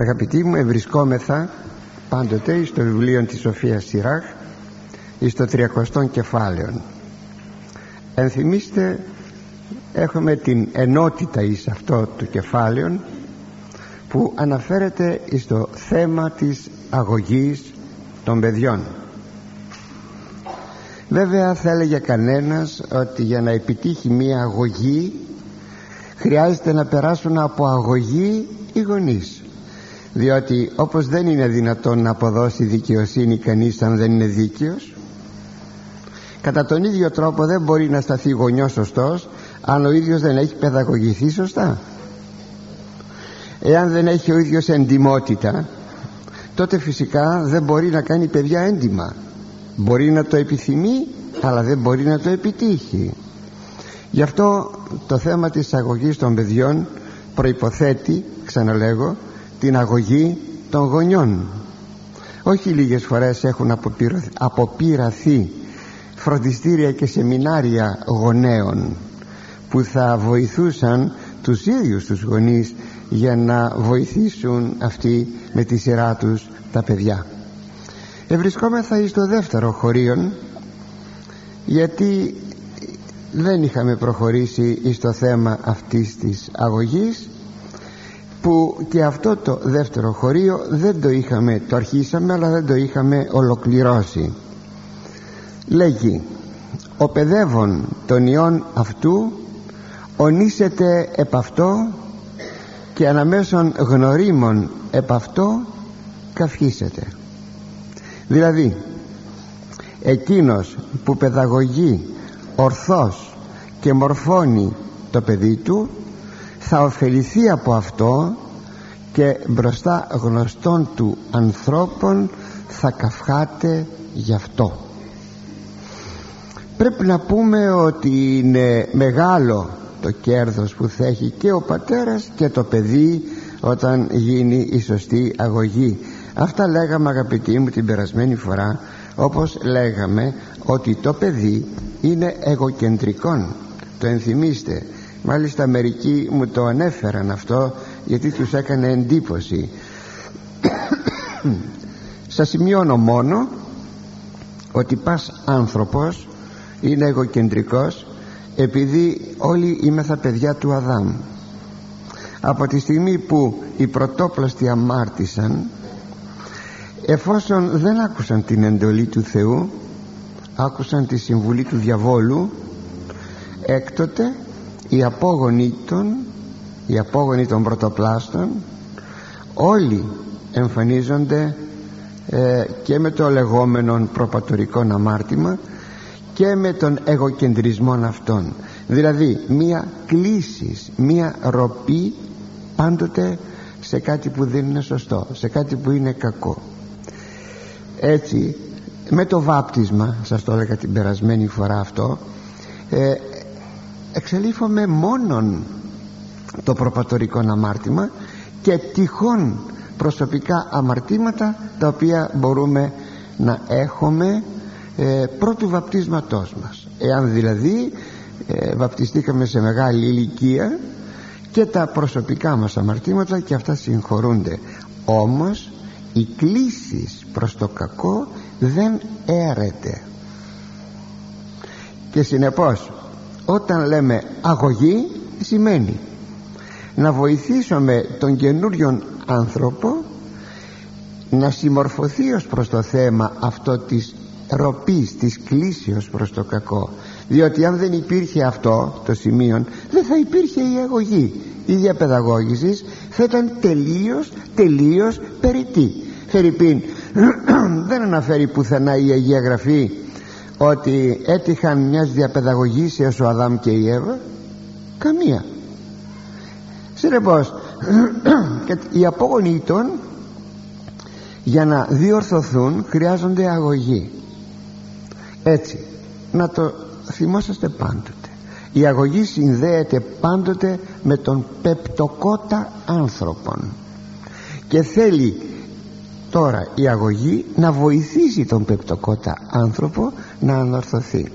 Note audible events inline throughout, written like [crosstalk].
Αγαπητοί μου ευρισκόμεθα πάντοτε στο βιβλίο της Σοφίας Σιράχ εις το 300 κεφάλαιο ενθυμίστε έχουμε την ενότητα εις αυτό του κεφάλαιο που αναφέρεται στο θέμα της αγωγής των παιδιών. Βέβαια θα έλεγε κανένας ότι για να επιτύχει μία αγωγή χρειάζεται να περάσουν από αγωγή οι γονείς διότι όπως δεν είναι δυνατόν να αποδώσει δικαιοσύνη κανείς αν δεν είναι δίκαιος κατά τον ίδιο τρόπο δεν μπορεί να σταθεί γονιός σωστός αν ο ίδιος δεν έχει παιδαγωγηθεί σωστά. Εάν δεν έχει ο ίδιος εντιμότητα τότε φυσικά δεν μπορεί να κάνει παιδιά έντιμα. Μπορεί να το επιθυμεί αλλά δεν μπορεί να το επιτύχει. Γι' αυτό το θέμα της αγωγής των παιδιών προϋποθέτει ξαναλέγω την αγωγή των γονιών. Όχι λίγες φορές έχουν αποπειραθεί φροντιστήρια και σεμινάρια γονέων που θα βοηθούσαν τους ίδιους τους γονείς για να βοηθήσουν αυτοί με τη σειρά τους τα παιδιά. Ευρισκόμεθα στο δεύτερο χωρίον γιατί δεν είχαμε προχωρήσει στο θέμα αυτής της αγωγής που και αυτό το δεύτερο χωρίο δεν το είχαμε το αρχίσαμε αλλά δεν το είχαμε ολοκληρώσει. Λέγει ο παιδεύων των ιών αυτού ονίσεται επ' αυτό και αναμέσων γνωρίμων επ' αυτό καυχήσεται δηλαδή εκείνος που παιδαγωγεί ορθώς και μορφώνει το παιδί του θα ωφεληθεί από αυτό και μπροστά γνωστών του ανθρώπων θα καυχάται γι' αυτό. Πρέπει να πούμε ότι είναι μεγάλο το κέρδος που θα έχει και ο πατέρας και το παιδί όταν γίνει η σωστή αγωγή. Αυτά λέγαμε αγαπητοί μου την περασμένη φορά όπως λέγαμε ότι το παιδί είναι εγωκεντρικό. Το ενθυμίστε μάλιστα μερικοί μου το ανέφεραν αυτό γιατί τους έκανε εντύπωση. [coughs] Σας σημειώνω μόνο ότι πας άνθρωπος είναι εγωκεντρικός επειδή όλοι είμεθα παιδιά του Αδάμ. Από τη στιγμή που οι πρωτόπλαστοι αμάρτησαν εφόσον δεν άκουσαν την εντολή του Θεού άκουσαν τη συμβουλή του διαβόλου έκτοτε οι απόγονοι των οι απόγονοι των πρωτοπλάστων όλοι εμφανίζονται ε, και με το λεγόμενο προπατορικό αμάρτημα και με τον εγωκεντρισμό αυτών. Δηλαδή μία κλίση μία ροπή πάντοτε σε κάτι που δεν είναι σωστό σε κάτι που είναι κακό. Έτσι με το βάπτισμα σας το έλεγα την περασμένη φορά αυτό ε, εξελίφομαι μόνον το προπατορικό αμάρτημα και τυχόν προσωπικά αμαρτήματα τα οποία μπορούμε να έχουμε ε, πρώτου βαπτίσματός μας. Εάν δηλαδή ε, βαπτιστήκαμε σε μεγάλη ηλικία και τα προσωπικά μας αμαρτήματα και αυτά συγχωρούνται. Όμως η κλίση προς το κακό δεν έρεται. Και συνεπώς όταν λέμε αγωγή σημαίνει; Να βοηθήσουμε τον καινούριον άνθρωπο να συμμορφωθεί ως προς το θέμα αυτό της ροπής, της κλίσεως προς το κακό. Διότι αν δεν υπήρχε αυτό το σημείο δεν θα υπήρχε η αγωγή. Η διαπαιδαγώγησης θα ήταν τελείως τελείως περιττή. Φερρυπίν [clears throat] δεν αναφέρει πουθενά η Αγία Γραφή ότι έτυχαν μιας διαπαιδαγωγήσεως ο Αδάμ και η Εύα; Καμία. Συνεπώς [clears throat] οι απόγονοι των για να διορθωθούν χρειάζονται αγωγή. Έτσι να το θυμόσαστε πάντοτε. Η αγωγή συνδέεται πάντοτε με τον πεπτοκότα άνθρωπον. Και θέλει τώρα η αγωγή να βοηθήσει τον πεπτοκότα άνθρωπο να ανορθωθεί.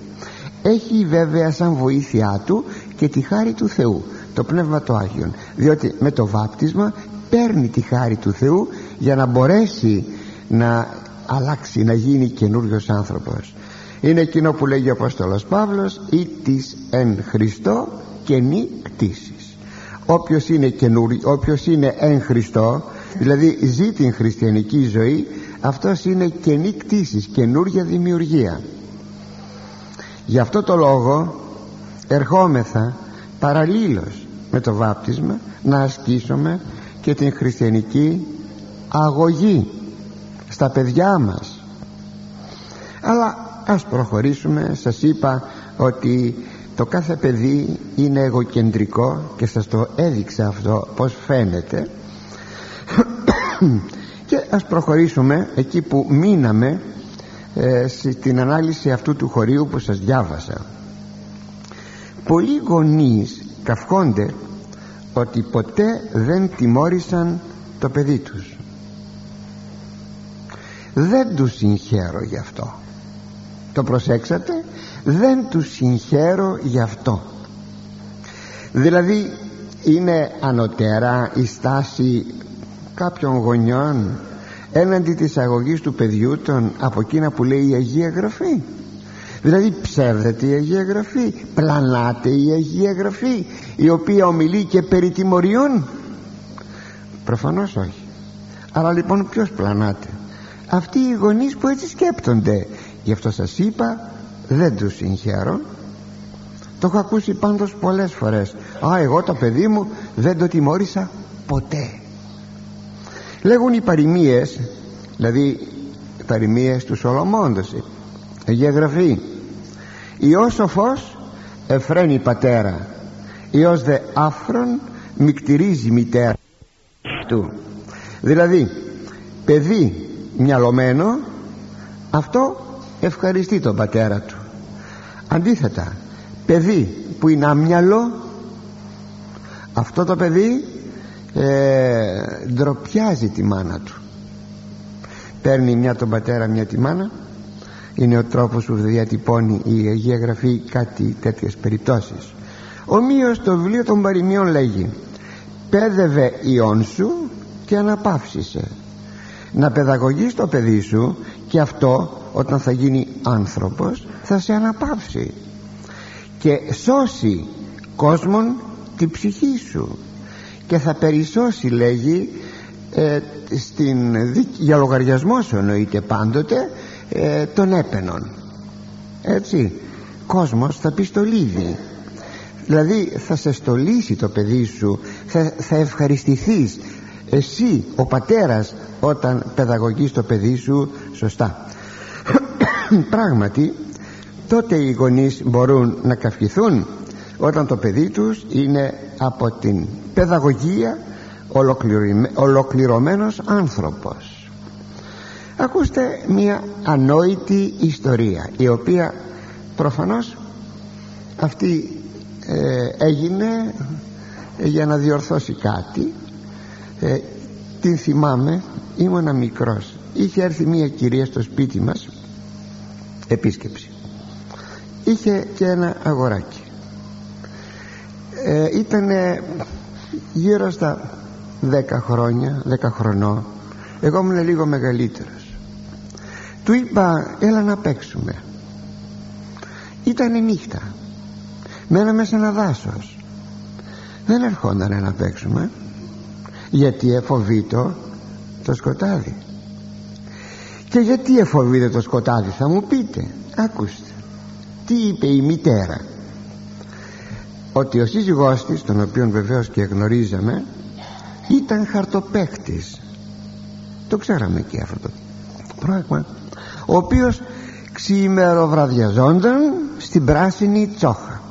Έχει βέβαια σαν βοήθειά του και τη χάρη του Θεού το Πνεύμα το Άγιον διότι με το βάπτισμα παίρνει τη χάρη του Θεού για να μπορέσει να αλλάξει να γίνει καινούριος άνθρωπος. Είναι εκείνο που λέγει ο Απόστολος Παύλος ή της εν Χριστώ καινή κτήσης όποιος είναι καινούρι, όποιος είναι εν Χριστώ δηλαδή ζει την χριστιανική ζωή αυτός είναι καινή κτήσης καινούρια δημιουργία γι' αυτό το λόγο ερχόμεθα παραλλήλως με το βάπτισμα να ασκήσουμε και την χριστιανική αγωγή στα παιδιά μας. Αλλά ας προχωρήσουμε. Σας είπα ότι το κάθε παιδί είναι εγωκεντρικό και σας το έδειξα αυτό πως φαίνεται. [coughs] Και ας προχωρήσουμε εκεί που μείναμε ε, στην ανάλυση αυτού του χωρίου που σας διάβασα πολλοί γονείς καυχόνται ότι ποτέ δεν τιμώρησαν το παιδί τους. Δεν τους συγχαίρω γι' αυτό. Το προσέξατε; Δεν τους συγχαίρω γι' αυτό. Δηλαδή είναι ανωτέρα η στάση κάποιων γονιών έναντι της αγωγής του παιδιού των από εκείνα που λέει η Αγία Γραφή. Δηλαδή ψεύδεται η Αγία Γραφή πλανάται η Αγία Γραφή η οποία ομιλεί και περί τιμωριών. Προφανώς όχι. Αλλά λοιπόν ποιος πλανάται; Αυτοί οι γονείς που έτσι σκέπτονται. Γι' αυτό σας είπα δεν τους συγχαίρω. Το έχω ακούσει πάντως πολλές φορές. Α εγώ το παιδί μου δεν το τιμώρησα ποτέ λέγουν οι παροιμίες δηλαδή οι παροιμίες του Σολομώντος Αγία Γραφή. Υιός σοφός εφραίνει πατέρα Υιός δε άφρον μικτηρίζει μητέρα του δηλαδή παιδί μυαλωμένο αυτό ευχαριστεί τον πατέρα του. Αντίθετα παιδί που είναι άμυαλο αυτό το παιδί ε, ντροπιάζει τη μάνα του. Παίρνει μια τον πατέρα μια τη μάνα. Είναι ο τρόπος που διατυπώνει η Αγία Γραφή κάτι τέτοιες περιπτώσεις. Ομοίως το βιβλίο των παροιμιών λέγει πέδευε ιόν σου και αναπαύσισε. Να παιδαγωγείς το παιδί σου και αυτό όταν θα γίνει άνθρωπος θα σε αναπαύσει. Και σώσει κόσμον την ψυχή σου και θα περισσώσει λέγει ε, στην, για λογαριασμό σου εννοείται πάντοτε ε, των έπαινων. Έτσι κόσμος θα πει στολίδι δηλαδή θα σε στολίσει το παιδί σου θα, θα ευχαριστηθείς εσύ ο πατέρας όταν παιδαγωγείς το παιδί σου. Σωστά. [coughs] Πράγματι τότε οι γονείς μπορούν να καυχηθούν όταν το παιδί τους είναι από την παιδαγωγία ολοκληρωμένος άνθρωπος. Ακούστε μια ανόητη ιστορία η οποία προφανώς αυτή ε, έγινε για να διορθώσει κάτι. Ε, την θυμάμαι ήμουνα μικρός. Είχε έρθει μια κυρία στο σπίτι μας επίσκεψη. Είχε και ένα αγοράκι ε, ήταν γύρω στα δέκα χρόνια δέκα χρονών εγώ ήμουν λίγο μεγαλύτερος. Του είπα έλα να παίξουμε ήταν νύχτα. Μέναμε σε ένα δάσος. Δεν ερχόταν να παίξουμε γιατί εφοβείτο το σκοτάδι. Και γιατί εφοβείται το σκοτάδι θα μου πείτε. Ακούστε τι είπε η μητέρα; Ότι ο σύζυγός της τον οποίον βεβαίως και γνωρίζαμε ήταν χαρτοπαίχτης το ξέραμε και αυτό το πράγμα. Ο οποίος ξημεροβραδιαζόνταν στην πράσινη τσόχα.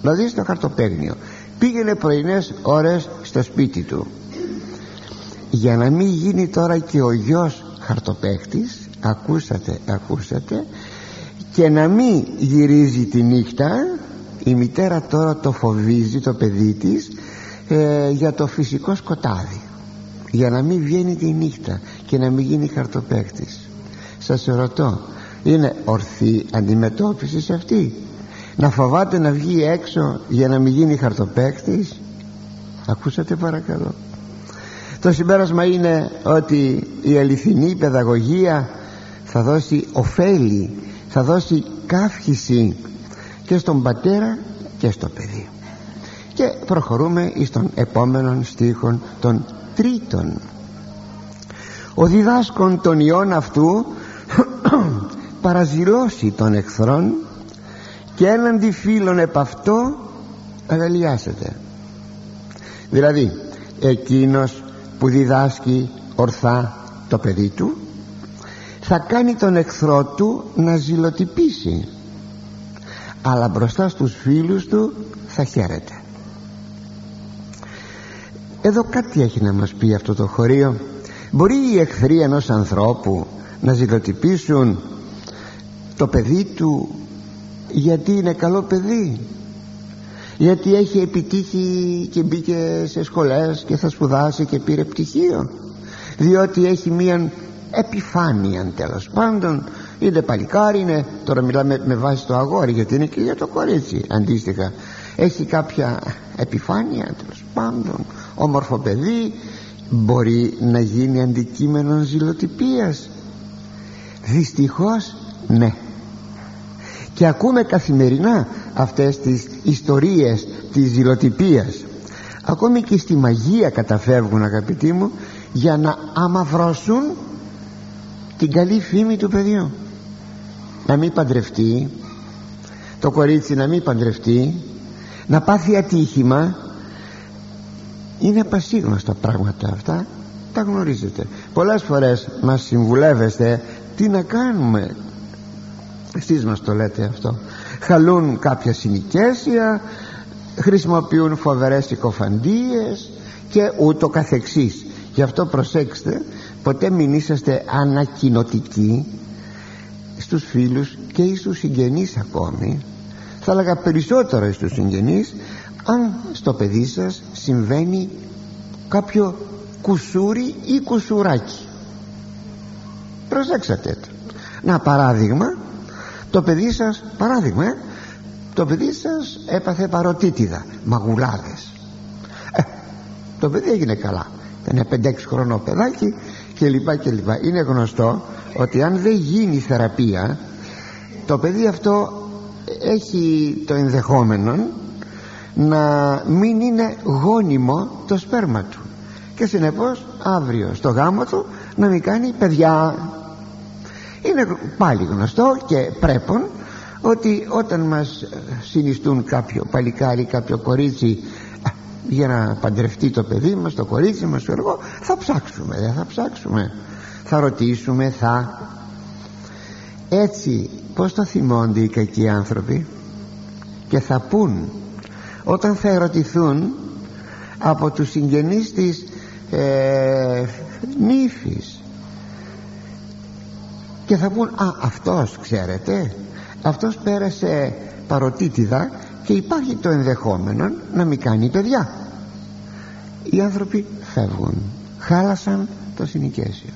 Δηλαδή στο χαρτοπέγνιο πήγαινε πρωινές ώρες στο σπίτι του. Για να μην γίνει τώρα και ο γιος χαρτοπαίχτης ακούσατε ακούσατε και να μην γυρίζει τη νύχτα η μητέρα τώρα το φοβίζει το παιδί της ε, για το φυσικό σκοτάδι. Για να μην βγαίνει τη νύχτα και να μην γίνει χαρτοπαίχτης σας ρωτώ είναι ορθή αντιμετώπιση σε αυτή; Να φοβάται να βγει έξω για να μην γίνει χαρτοπαίχτης ακούσατε παρακαλώ. Το συμπέρασμα είναι ότι η αληθινή παιδαγωγία θα δώσει ωφέλη θα δώσει καύχηση και στον πατέρα και στο παιδί. Και προχωρούμε στον επόμενο στίχο των τρίτων ο διδάσκων των ιών αυτού [clears throat] παραζηλώσει των εχθρών και έναντι φίλων επ' αυτό αγαλιάσετε δηλαδή εκείνος που διδάσκει ορθά το παιδί του θα κάνει τον εχθρό του να ζηλοτυπήσει αλλά μπροστά στους φίλους του θα χαίρεται. Εδώ κάτι έχει να μας πει αυτό το χωρίο. Μπορεί οι εχθροί ενός ανθρώπου να ζηλοτυπήσουν το παιδί του γιατί είναι καλό παιδί γιατί έχει επιτύχει και μπήκε σε σχολές και θα σπουδάσει και πήρε πτυχίο διότι έχει μία επιφάνεια τέλος πάντων είναι παλικάρι είναι τώρα μιλάμε με βάση το αγόρι γιατί είναι και για το κορίτσι αντίστοιχα. Έχει κάποια επιφάνεια τέλος πάντων όμορφο παιδί μπορεί να γίνει αντικείμενο ζηλοτυπίας. Δυστυχώς ναι. Και ακούμε καθημερινά αυτές τις ιστορίες της ζηλοτυπίας. Ακόμη και στη μαγεία καταφεύγουν αγαπητοί μου για να αμαυρώσουν την καλή φήμη του παιδιού να μην παντρευτεί το κορίτσι να μην παντρευτεί να πάθει ατύχημα. Είναι πασίγνωστα πράγματα αυτά τα γνωρίζετε. Πολλές φορές μας συμβουλεύεστε τι να κάνουμε. Εσείς μας το λέτε αυτό. Χαλούν κάποια συνοικέσια χρησιμοποιούν φοβερές συκοφαντίες και ούτω καθεξής. Γι' αυτό προσέξτε ποτέ μην είσαστε ανακοινωτικοί στους φίλους και στους συγγενείς ακόμη. Θα έλεγα περισσότερο στους συγγενείς αν στο παιδί σας συμβαίνει κάποιο κουσούρι ή κουσουράκι. Προσέξατε το. Να παράδειγμα το παιδί σας παράδειγμα ε, το παιδί σας έπαθε παροτίτιδα μαγουλάδες. Ε, το παιδί έγινε καλά. Ήταν 5-6 χρονό παιδάκι και λοιπά και λοιπά. Είναι γνωστό ότι αν δεν γίνει θεραπεία το παιδί αυτό έχει το ενδεχόμενο να μην είναι γόνιμο το σπέρμα του. Και συνεπώς αύριο στο γάμο του να μην κάνει παιδιά. Είναι πάλι γνωστό και πρέπον ότι όταν μας συνιστούν κάποιο παλικάρι κάποιο κορίτσι για να παντρευτεί το παιδί μας το κορίτσι μας το εγώ θα ψάξουμε δεν θα ψάξουμε. Θα ρωτήσουμε θα. Έτσι πως το θυμώνται οι κακοί άνθρωποι και θα πούν όταν θα ερωτηθούν από τους συγγενείς της ε, νύφης και θα πούν α αυτός ξέρετε αυτός πέρασε παροτίτιδα και υπάρχει το ενδεχόμενο να μην κάνει παιδιά. Οι άνθρωποι φεύγουν. Χάλασαν το συνοικέσιο.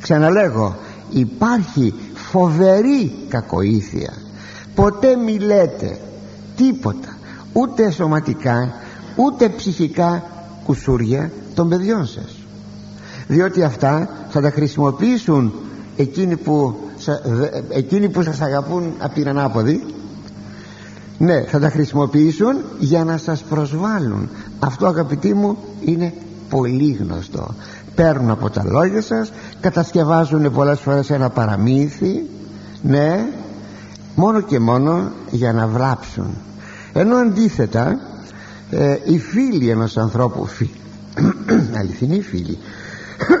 Ξαναλέγω υπάρχει φοβερή κακοήθεια. Ποτέ μη λέτε τίποτα. Ούτε σωματικά ούτε ψυχικά κουσούρια των παιδιών σας. Διότι αυτά θα τα χρησιμοποιήσουν εκείνοι που, εκείνοι που σας αγαπούν από την ανάποδη ναι θα τα χρησιμοποιήσουν για να σας προσβάλλουν. Αυτό αγαπητοί μου είναι πολύ γνωστό. Παίρνουν από τα λόγια σας κατασκευάζουν πολλές φορές ένα παραμύθι ναι μόνο και μόνο για να βλάψουν ενώ αντίθετα ε, οι φίλοι ενός ανθρώπου φι, [clears throat] αληθινοί φίλοι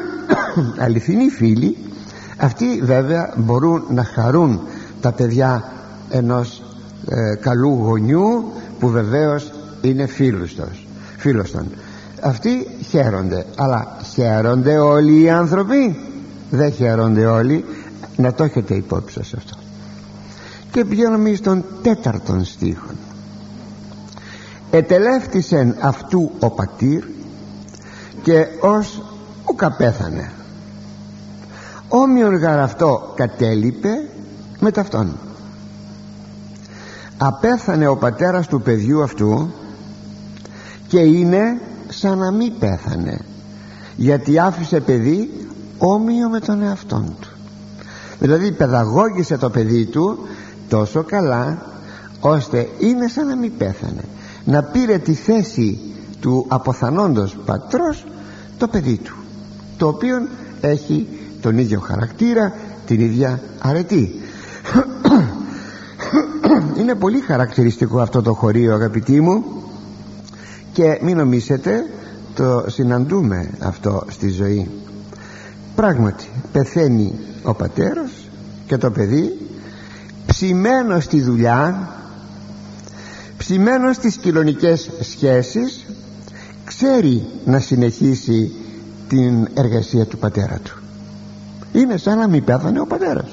[coughs] αληθινοί φίλοι αυτοί βέβαια μπορούν να χαρούν τα παιδιά ενός ε, καλού γονιού που βεβαίως είναι φίλος τους φίλος των αυτοί χαίρονται αλλά χαίρονται όλοι οι άνθρωποι; Δεν χαίρονται όλοι. Να το έχετε υπόψη σας αυτό. Και πηγαίνουμε στον τέταρτον στίχο ετελεύτησεν αυτού ο πατήρ και ως ο καπέθανε. Όμοιον γαραυτό κατέλειπε με ταυτόν απέθανε ο πατέρας του παιδιού αυτού και είναι σαν να μην πέθανε γιατί άφησε παιδί όμοιο με τον εαυτόν του. Δηλαδή παιδαγώγησε το παιδί του τόσο καλά ώστε είναι σαν να μην πέθανε. Να πήρε τη θέση του αποθανόντος πατρός το παιδί του το οποίο έχει τον ίδιο χαρακτήρα την ίδια αρετή είναι πολύ χαρακτηριστικό αυτό το χωρίο αγαπητοί μου. Και μην νομίσετε το συναντούμε αυτό στη ζωή. Πράγματι πεθαίνει ο πατέρας και το παιδί ψημένο στη δουλειά ψημένο στις κοινωνικές σχέσεις ξέρει να συνεχίσει την εργασία του πατέρα του. Είναι σαν να μην πέθανε ο πατέρας.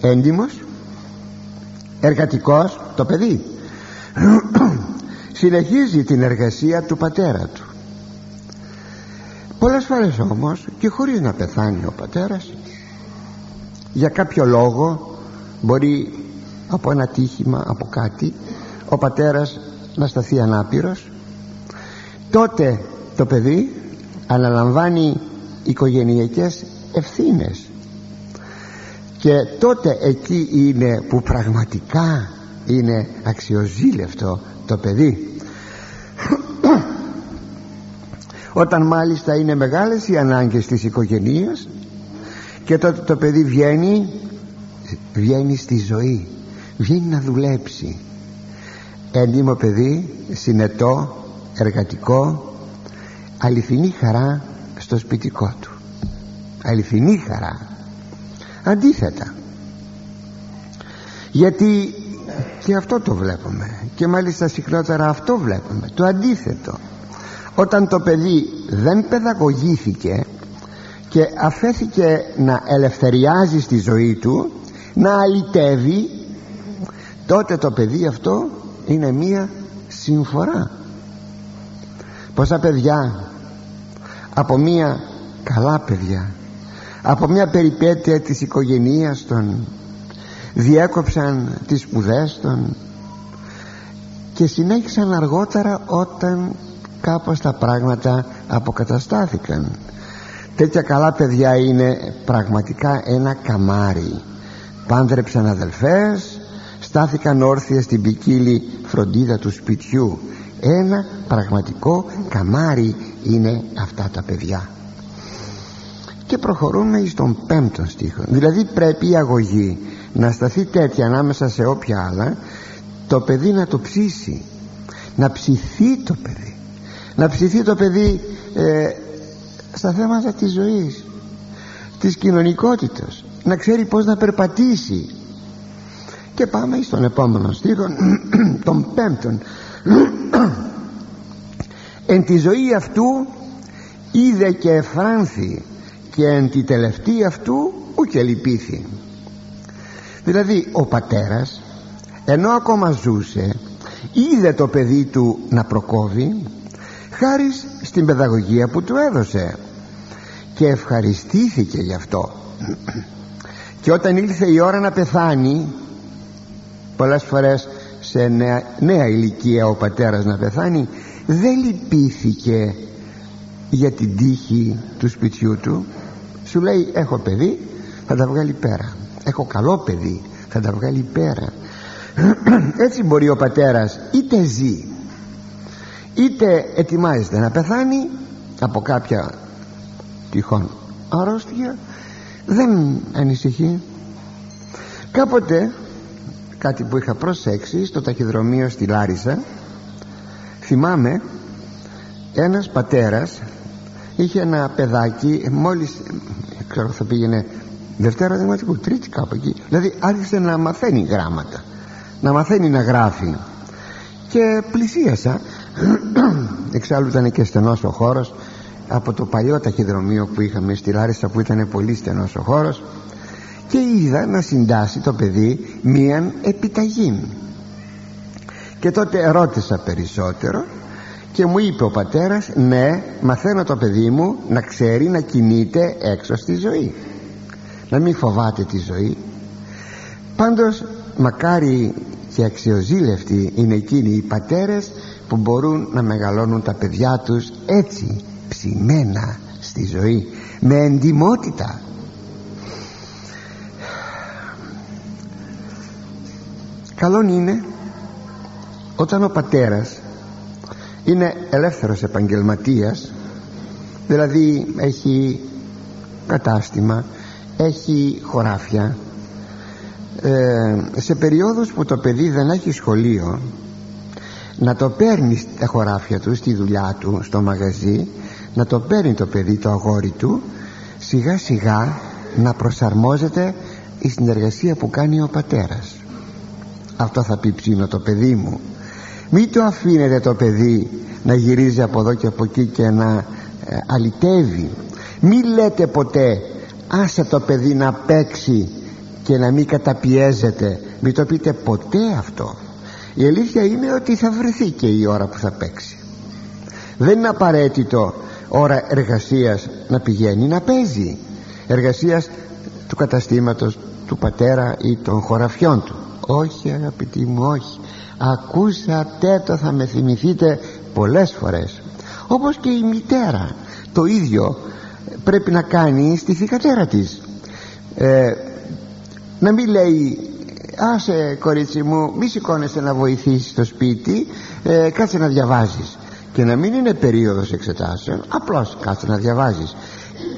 Έντιμος εργατικός το παιδί. [clears throat] Συνεχίζει την εργασία του πατέρα του. Πολλές φορές όμως και χωρίς να πεθάνει ο πατέρας για κάποιο λόγο μπορεί από ένα τύχημα από κάτι ο πατέρας να σταθεί ανάπηρος. Τότε το παιδί αναλαμβάνει οικογενειακές ευθύνες και τότε εκεί είναι που πραγματικά είναι αξιοζήλευτο το παιδί. [clears throat] Όταν μάλιστα είναι μεγάλες οι ανάγκες της οικογενείας και τότε το παιδί βγαίνει βγαίνει στη ζωή βγαίνει να δουλέψει. Έντιμο παιδί συνετό εργατικό αληθινή χαρά στο σπιτικό του. Αληθινή χαρά αντίθετα. Γιατί και αυτό το βλέπουμε. Και μάλιστα συχνότερα αυτό βλέπουμε. Το αντίθετο. Όταν το παιδί δεν παιδαγωγήθηκε και αφέθηκε να ελευθεριάζει στη ζωή του να αλυτεύει τότε το παιδί αυτό είναι μία συμφορά. Πόσα παιδιά από μία καλά παιδιά από μια περιπέτεια της οικογενείας των διέκοψαν τις σπουδές των και συνέχισαν αργότερα όταν κάπως τα πράγματα αποκαταστάθηκαν. Τέτοια καλά παιδιά είναι πραγματικά ένα καμάρι. Πάντρεψαν αδελφές στάθηκαν όρθια στην ποικίλη φροντίδα του σπιτιού. Ένα πραγματικό καμάρι είναι αυτά τα παιδιά και προχωρούμε στον πέμπτο στίχο. Δηλαδή πρέπει η αγωγή να σταθεί τέτοια ανάμεσα σε όποια άλλα το παιδί να το ψήσει. Να ψηθεί το παιδί. Να ψηθεί το παιδί ε, στα θέματα της ζωής της κοινωνικότητας. Να ξέρει πως να περπατήσει. Και πάμε στον επόμενο στίχο [clears throat] τον πέμπτον. [clears throat] Εν τη ζωή αυτού είδε και εφράνθη και εν τη τελευταία αυτού ούτε λυπήθη. Δηλαδή ο πατέρας ενώ ακόμα ζούσε είδε το παιδί του να προκόβει χάρη στην παιδαγωγία που του έδωσε. Και ευχαριστήθηκε γι' αυτό. Και όταν ήλθε η ώρα να πεθάνει πολλές φορές σε νέα, νέα ηλικία ο πατέρας να πεθάνει δεν λυπήθηκε για την τύχη του σπιτιού του σου λέει έχω παιδί θα τα βγάλει πέρα. Έχω καλό παιδί θα τα βγάλει πέρα [clears throat] έτσι μπορεί ο πατέρας είτε ζει είτε ετοιμάζεται να πεθάνει από κάποια τυχόν αρρώστια δεν ανησυχεί. Κάποτε κάτι που είχα προσέξει στο ταχυδρομείο στη Λάρισα θυμάμαι ένας πατέρας είχε ένα παιδάκι μόλις ξέρω θα πήγαινε Δευτέρα Δημοτικού, Τρίτη κάπου εκεί. Δηλαδή άρχισε να μαθαίνει γράμματα να μαθαίνει να γράφει. Και πλησίασα. [clears throat] Εξάλλου ήταν και στενός ο χώρος. Από το παλιό ταχυδρομείο που είχαμε στη Λάρισα που ήταν πολύ στενός ο χώρος. Και είδα να συντάσει το παιδί μίαν επιταγή. Και τότε ρώτησα περισσότερο και μου είπε ο πατέρας ναι μαθαίνω το παιδί μου να ξέρει να κινείται έξω στη ζωή. Να μην φοβάται τη ζωή. Πάντως μακάρι και αξιοζήλευτοι είναι εκείνοι οι πατέρες που μπορούν να μεγαλώνουν τα παιδιά τους έτσι αυξημένα στη ζωή με εντιμότητα καλόν είναι όταν ο πατέρας είναι ελεύθερος επαγγελματίας δηλαδή έχει κατάστημα έχει χωράφια. Ε, σε περιόδους που το παιδί δεν έχει σχολείο να το παίρνει στα χωράφια του στη δουλειά του στο μαγαζί να το παίρνει το παιδί το αγόρι του σιγά σιγά να προσαρμόζεται η συνεργασία που κάνει ο πατέρας. Αυτό θα πει ψήνω το παιδί μου μην το αφήνετε το παιδί να γυρίζει από εδώ και από εκεί και να ε, αλυτεύει. Μην λέτε ποτέ άσε το παιδί να παίξει και να μην καταπιέζεται μην το πείτε ποτέ αυτό. Η αλήθεια είναι ότι θα βρεθεί και η ώρα που θα παίξει. Δεν είναι απαραίτητο ώρα εργασίας να πηγαίνει να παίζει. Εργασίας του καταστήματος του πατέρα ή των χωραφιών του. Όχι αγαπητοί μου όχι ακούσατε το θα με θυμηθείτε πολλές φορές. Όπως και η μητέρα το ίδιο πρέπει να κάνει στη θηκατέρα της. Ε, να μην λέει άσε κορίτσι μου μη σηκώνεσαι να βοηθήσεις στο σπίτι ε, κάτσε να διαβάζεις και να μην είναι περίοδος εξετάσεων απλώς κάτσε να διαβάζεις.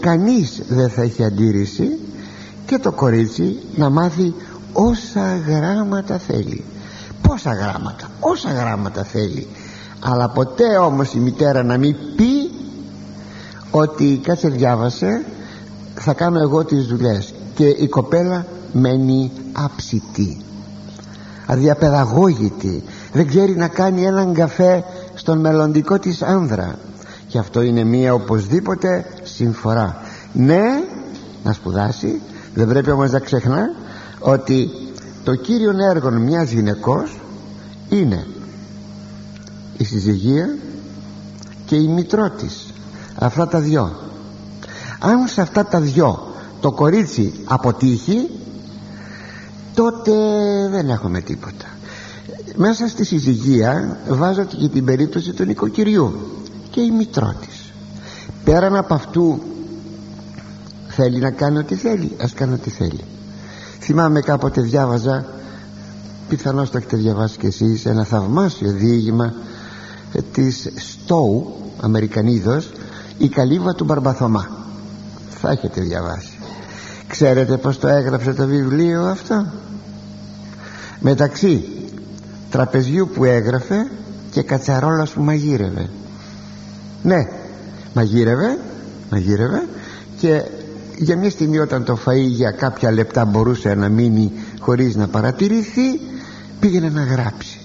Κανείς δεν θα έχει αντίρρηση και το κορίτσι να μάθει όσα γράμματα θέλει πόσα γράμματα όσα γράμματα θέλει. Αλλά ποτέ όμως η μητέρα να μην πει ότι κάτσε διάβασε θα κάνω εγώ τις δουλειές και η κοπέλα μένει άψητη αδιαπαιδαγώγητη δεν ξέρει να κάνει έναν καφέ στον μελλοντικό της άνδρα. Και αυτό είναι μία οπωσδήποτε συμφορά. Ναι να σπουδάσει δεν πρέπει όμως να ξεχνά ότι το κύριο έργο μιας γυναικός είναι η συζυγία και η μητρό της. Αυτά τα δυο. Αν σε αυτά τα δυο το κορίτσι αποτύχει τότε δεν έχουμε τίποτα. Μέσα στη συζυγία βάζω και την περίπτωση του νοικοκυριού και η μητρό της. Πέραν από αυτού θέλει να κάνει ό,τι θέλει ας κάνει ό,τι θέλει θυμάμαι κάποτε διάβαζα πιθανώς το έχετε διαβάσει κι εσείς ένα θαυμάσιο διήγημα ε, της Στόου Αμερικανίδος η καλύβα του Μπαρμπαθωμά θα έχετε διαβάσει. Ξέρετε πως το έγραψε το βιβλίο αυτό; Μεταξύ τραπεζιού που έγραφε και κατσαρόλας που μαγείρευε. Ναι μαγείρευε μαγείρευε και για μια στιγμή όταν το φαΐ για κάποια λεπτά μπορούσε να μείνει χωρίς να παρατηρηθεί πήγαινε να γράψει.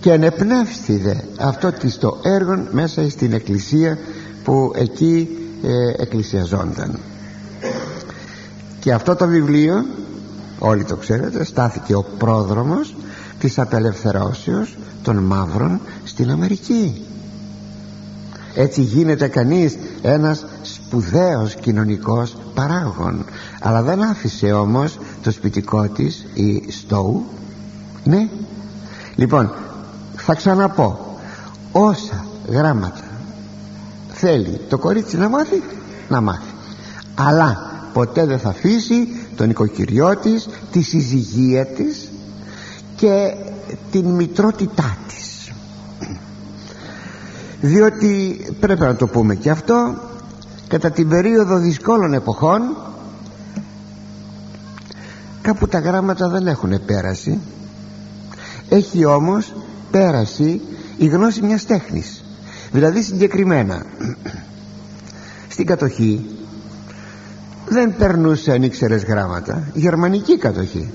Και ανεπνεύστηδε αυτό της το έργο μέσα στην εκκλησία που εκεί ε, εκκλησιαζόνταν και αυτό το βιβλίο όλοι το ξέρετε στάθηκε ο πρόδρομος της απελευθερώσεως των μαύρων στην Αμερική. Έτσι γίνεται κανείς ένας σπουδαίος κοινωνικός παράγων. Αλλά δεν άφησε όμως το σπιτικό της η Στόου ναι. Λοιπόν θα ξαναπώ. Όσα γράμματα θέλει το κορίτσι να μάθει να μάθει. Αλλά ποτέ δεν θα αφήσει τον οικοκυριό της τη συζυγία της και την μητρότητά της. Διότι πρέπει να το πούμε και αυτό κατά την περίοδο δυσκόλων εποχών κάπου τα γράμματα δεν έχουν πέρασει έχει όμως πέρασει η γνώση μιας τέχνης. Δηλαδή συγκεκριμένα [clears throat] στην κατοχή δεν περνούσε αν ήξερες γράμματα. Γερμανική κατοχή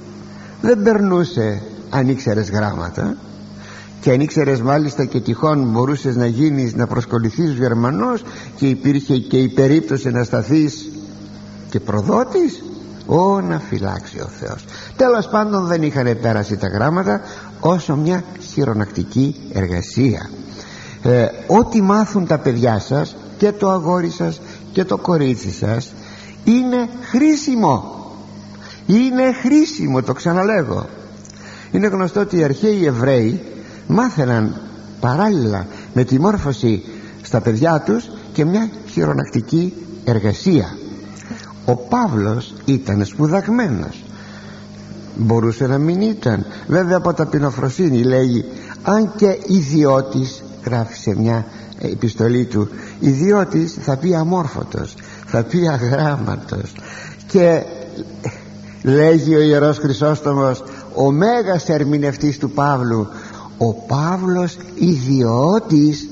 δεν περνούσε αν ήξερες γράμματα και αν ήξερες μάλιστα και τυχόν μπορούσες να γίνεις να προσκοληθείς Γερμανός και υπήρχε και η περίπτωση να σταθείς και προδότης Ω να φυλάξει ο Θεός. Τέλος πάντων δεν είχαν πέρασει τα γράμματα Όσο μια χειρονακτική εργασία. Ε, Ό,τι μάθουν τα παιδιά σας Και το αγόρι σας Και το κορίτσι σας Είναι χρήσιμο. Είναι χρήσιμο το ξαναλέγω. Είναι γνωστό ότι οι αρχαίοι Εβραίοι Μάθαιναν παράλληλα με τη μόρφωση στα παιδιά τους και μια χειρονακτική εργασία. Ο Παύλος ήταν σπουδαγμένος. Μπορούσε να μην ήταν. Βέβαια από ταπεινοφροσύνη λέγει αν και ιδιώτης γράφει σε μια επιστολή του ιδιώτης θα πει αμόρφωτος θα πει αγράμματος και λέγει ο Ιερός Χρυσόστομος ο μέγας ερμηνευτής του Παύλου ο Παύλος ιδιώτης.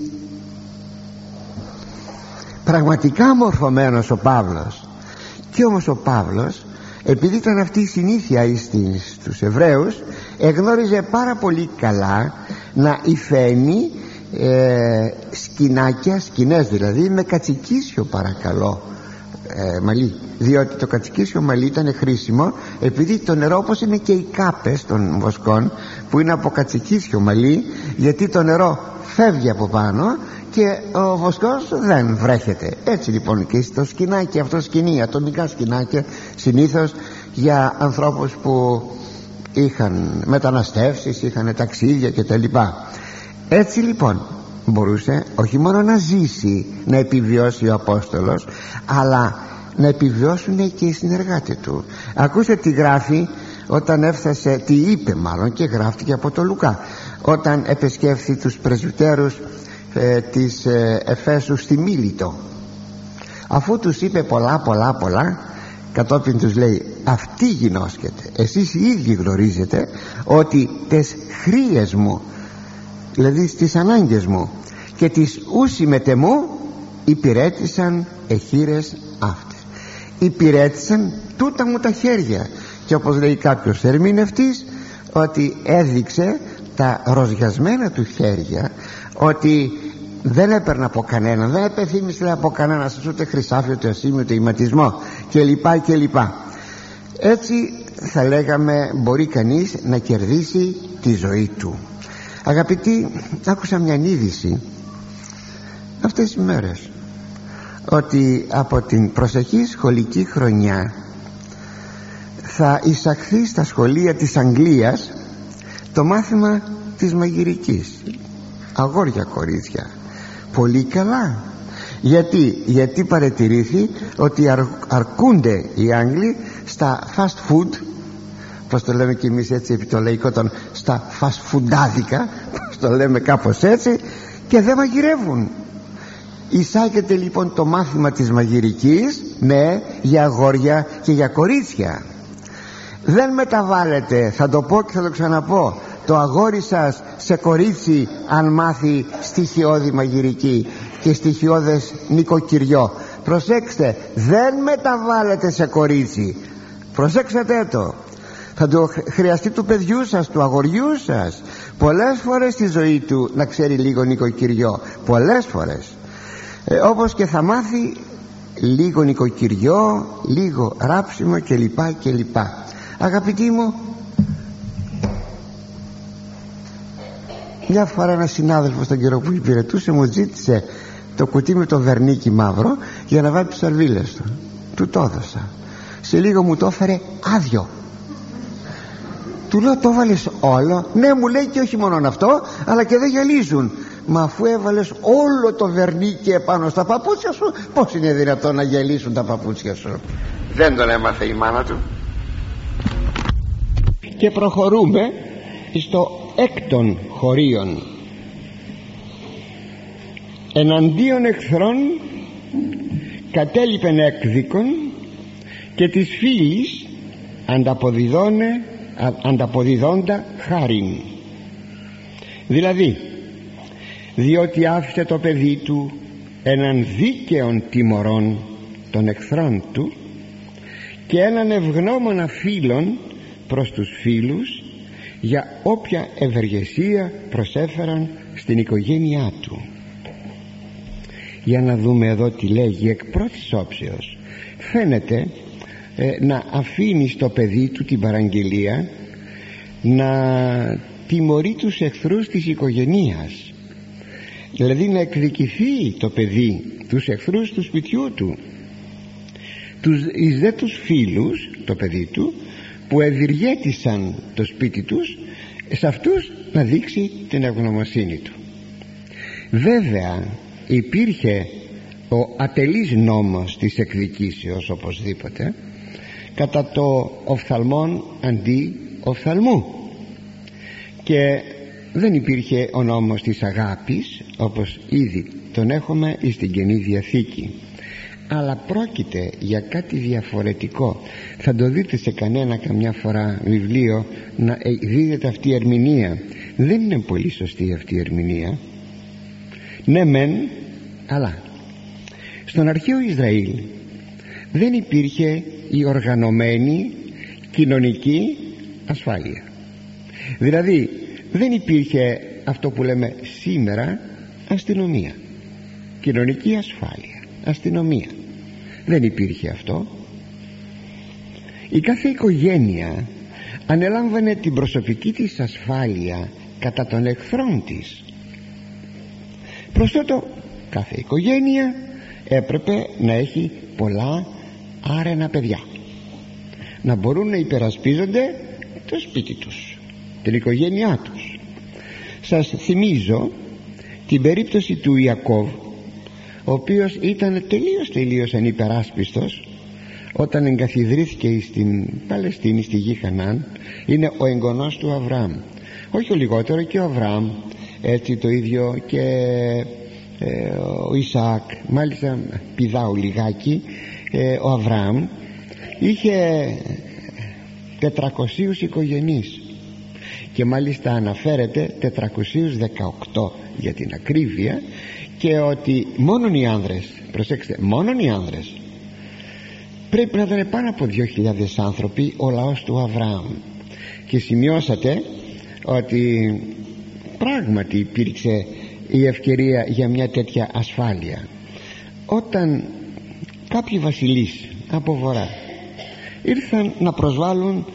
Πραγματικά μορφωμένος ο Παύλος. Και όμως ο Παύλος επειδή ήταν αυτή η συνήθεια στους Εβραίους εγνώριζε πάρα πολύ καλά να υφαίνει ε, σκηνάκια, σκηνές δηλαδή με κατσικίσιο παρακαλώ ε, μαλλί. Διότι το κατσικίσιο μαλλί ήταν χρήσιμο επειδή το νερό όπως είναι και οι κάπες των βοσκών που είναι από κατσικίσιο μαλλί γιατί το νερό φεύγει από πάνω και ο βοσκός δεν βρέχεται. Έτσι λοιπόν και στο σκηνάκι αυτό σκηνή ατομικά σκηνάκια συνήθως για ανθρώπους που είχαν μεταναστεύσεις είχαν ταξίδια κτλ. Έτσι λοιπόν μπορούσε όχι μόνο να ζήσει να επιβιώσει ο Απόστολος αλλά να επιβιώσουν και οι συνεργάτες του. Ακούστε τι γράφει όταν έφτασε τι είπε μάλλον και γράφτηκε από τον Λουκά. Όταν επεσκέφθη τους πρεσβυτέρους ε, της ε, Εφέσους στη Μίλητο. Αφού τους είπε πολλά πολλά πολλά κατόπιν τους λέει αυτή γινώσκεται εσείς οι ίδιοι γνωρίζετε ότι τις χρίες μου δηλαδή στις ανάγκες μου και τις ούσι μετεμού υπηρέτησαν εχείρες αυτές. Υπηρέτησαν τούτα μου τα χέρια και όπως λέει κάποιος ερμηνευτής ότι έδειξε τα ροζιασμένα του χέρια ότι δεν έπαιρνε από κανέναν δεν επεθύμησε από κανένα ούτε χρυσάφι ούτε ασήμι ούτε ηματισμό και λοιπά και λοιπά έτσι θα λέγαμε μπορεί κανείς να κερδίσει τη ζωή του. Αγαπητοί άκουσα μια είδηση αυτές τις μέρες ότι από την προσεχή σχολική χρονιά θα εισαχθεί στα σχολεία της Αγγλίας το μάθημα της μαγειρικής. Αγόρια κορίτσια. Πολύ καλά. Γιατί, γιατί παρατηρήθη ότι αρκούνται οι Άγγλοι στα fast food πως το λέμε και εμείς έτσι επί το λαϊκό των στα fast foodáδικα πως το λέμε κάπως έτσι και δεν μαγειρεύουν. Εισάγεται λοιπόν το μάθημα της μαγειρικής ναι για αγόρια και για κορίτσια δεν μεταβάλλεται. Θα το πω και θα το ξαναπώ. Το αγόρι σας σε κορίτσι αν μάθει στοιχειώδη μαγειρική και στοιχειώδες νοικοκυριό. Προσέξτε δεν μεταβάλλεται σε κορίτσι. Προσέξτε το. Θα το χρειαστεί του παιδιού σας του αγοριού σας. Πολλές φορές στη ζωή του να ξέρει λίγο νοικοκυριό. Πολλές φορές. Ε, όπως και θα μάθει λίγο νοικοκυριό λίγο ράψιμο κλπ κλπ αγαπητοί μου μια φορά ένας συνάδελφος τον καιρό που υπηρετούσε μου ζήτησε το κουτί με το βερνίκι μαύρο για να βάλει τις σαρβίλες του. Του το έδωσα. Σε λίγο μου το έφερε άδειο. Του λέω το έβαλες όλο; Ναι μου λέει και όχι μόνο αυτό αλλά και δεν γυαλίζουν μα αφού έβαλες όλο το βερνίκι επάνω στα παπούτσια σου πως είναι δυνατόν να γυαλίσουν τα παπούτσια σου; Δεν τον έμαθε η μάνα του και προχωρούμε στο έκτον χωρίον. Εναντίον εχθρών κατέλειπεν έκδικον και της φίλης ανταποδιδώνε ανταποδιδώντα χάριν. Δηλαδή διότι άφησε το παιδί του έναν δίκαιον τιμωρών των εχθρών του και έναν ευγνώμονα φίλων προς τους φίλους για όποια ευεργεσία προσέφεραν στην οικογένειά του. Για να δούμε εδώ τι λέγει εκ πρώτης όψεως. Φαίνεται ε, να αφήνει στο παιδί του την παραγγελία να τιμωρεί τους εχθρούς της οικογενείας. Δηλαδή να εκδικηθεί το παιδί τους εχθρούς του σπιτιού του τους, εις δε τους φίλους το παιδί του που ευηργέτησαν το σπίτι τους σε αυτούς να δείξει την ευγνωμοσύνη του. Βέβαια υπήρχε ο ατελής νόμος της εκδικήσεως οπωσδήποτε κατά το οφθαλμόν αντί οφθαλμού. Και δεν υπήρχε ο νόμος της αγάπης όπως ήδη τον έχουμε στην Καινή Διαθήκη αλλά πρόκειται για κάτι διαφορετικό. Θα το δείτε σε κανένα καμιά φορά βιβλίο να ε, δίδεται αυτή η ερμηνεία. Δεν είναι πολύ σωστή αυτή η ερμηνεία. Ναι μεν αλλά στον αρχαίο Ισραήλ δεν υπήρχε η οργανωμένη κοινωνική ασφάλεια. Δηλαδή δεν υπήρχε αυτό που λέμε σήμερα αστυνομία. Κοινωνική ασφάλεια αστυνομία. Δεν υπήρχε αυτό. Η κάθε οικογένεια ανελάμβανε την προσωπική της ασφάλεια κατά των εχθρών της. Προς τότο κάθε οικογένεια έπρεπε να έχει πολλά άρενα παιδιά. Να μπορούν να υπερασπίζονται το σπίτι τους την οικογένειά τους. Σας θυμίζω την περίπτωση του Ιακώβ ο οποίος ήταν τελείως τελείως ανυπεράσπιστος όταν εγκαθιδρύθηκε στην Παλαιστίνη στη γη Χανάν είναι ο εγγονός του Αβραάμ. Όχι ο λιγότερο και ο Αβραάμ. Έτσι το ίδιο και ε, ο Ισαάκ. Μάλιστα πηδάω λιγάκι. Ε, ο Αβραάμ είχε 400 οικογενείς και μάλιστα αναφέρεται 418 για την ακρίβεια και ότι μόνον οι άνδρες προσέξτε μόνον οι άνδρες πρέπει να ήταν πάνω από 2.000 άνθρωποι ο λαός του Αβραάμ. Και σημειώσατε ότι πράγματι υπήρξε η ευκαιρία για μια τέτοια ασφάλεια. Όταν κάποιοι βασιλείς από βορρά ήρθαν να προσβάλλουν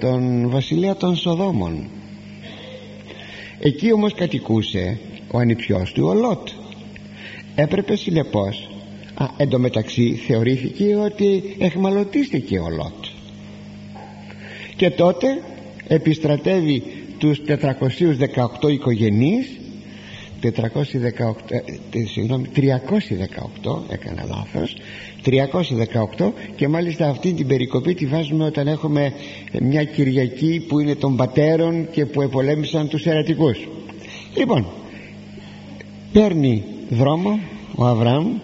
τον βασιλέα των Σοδόμων. Εκεί όμως κατοικούσε ο ανιψιός του ο Λότ. Έπρεπε συνεπώς α, εντωμεταξύ θεωρήθηκε ότι εχμαλωτίστηκε ο Λότ. Και τότε επιστρατεύει τους 418 οικογενείς 418, ε, συγγνώμη, 318 έκανα λάθος 318 και μάλιστα αυτή την περικοπή τη βάζουμε όταν έχουμε μια Κυριακή που είναι των πατέρων και που επολέμησαν τους ερατικούς λοιπόν παίρνει δρόμο ο Αβραάμ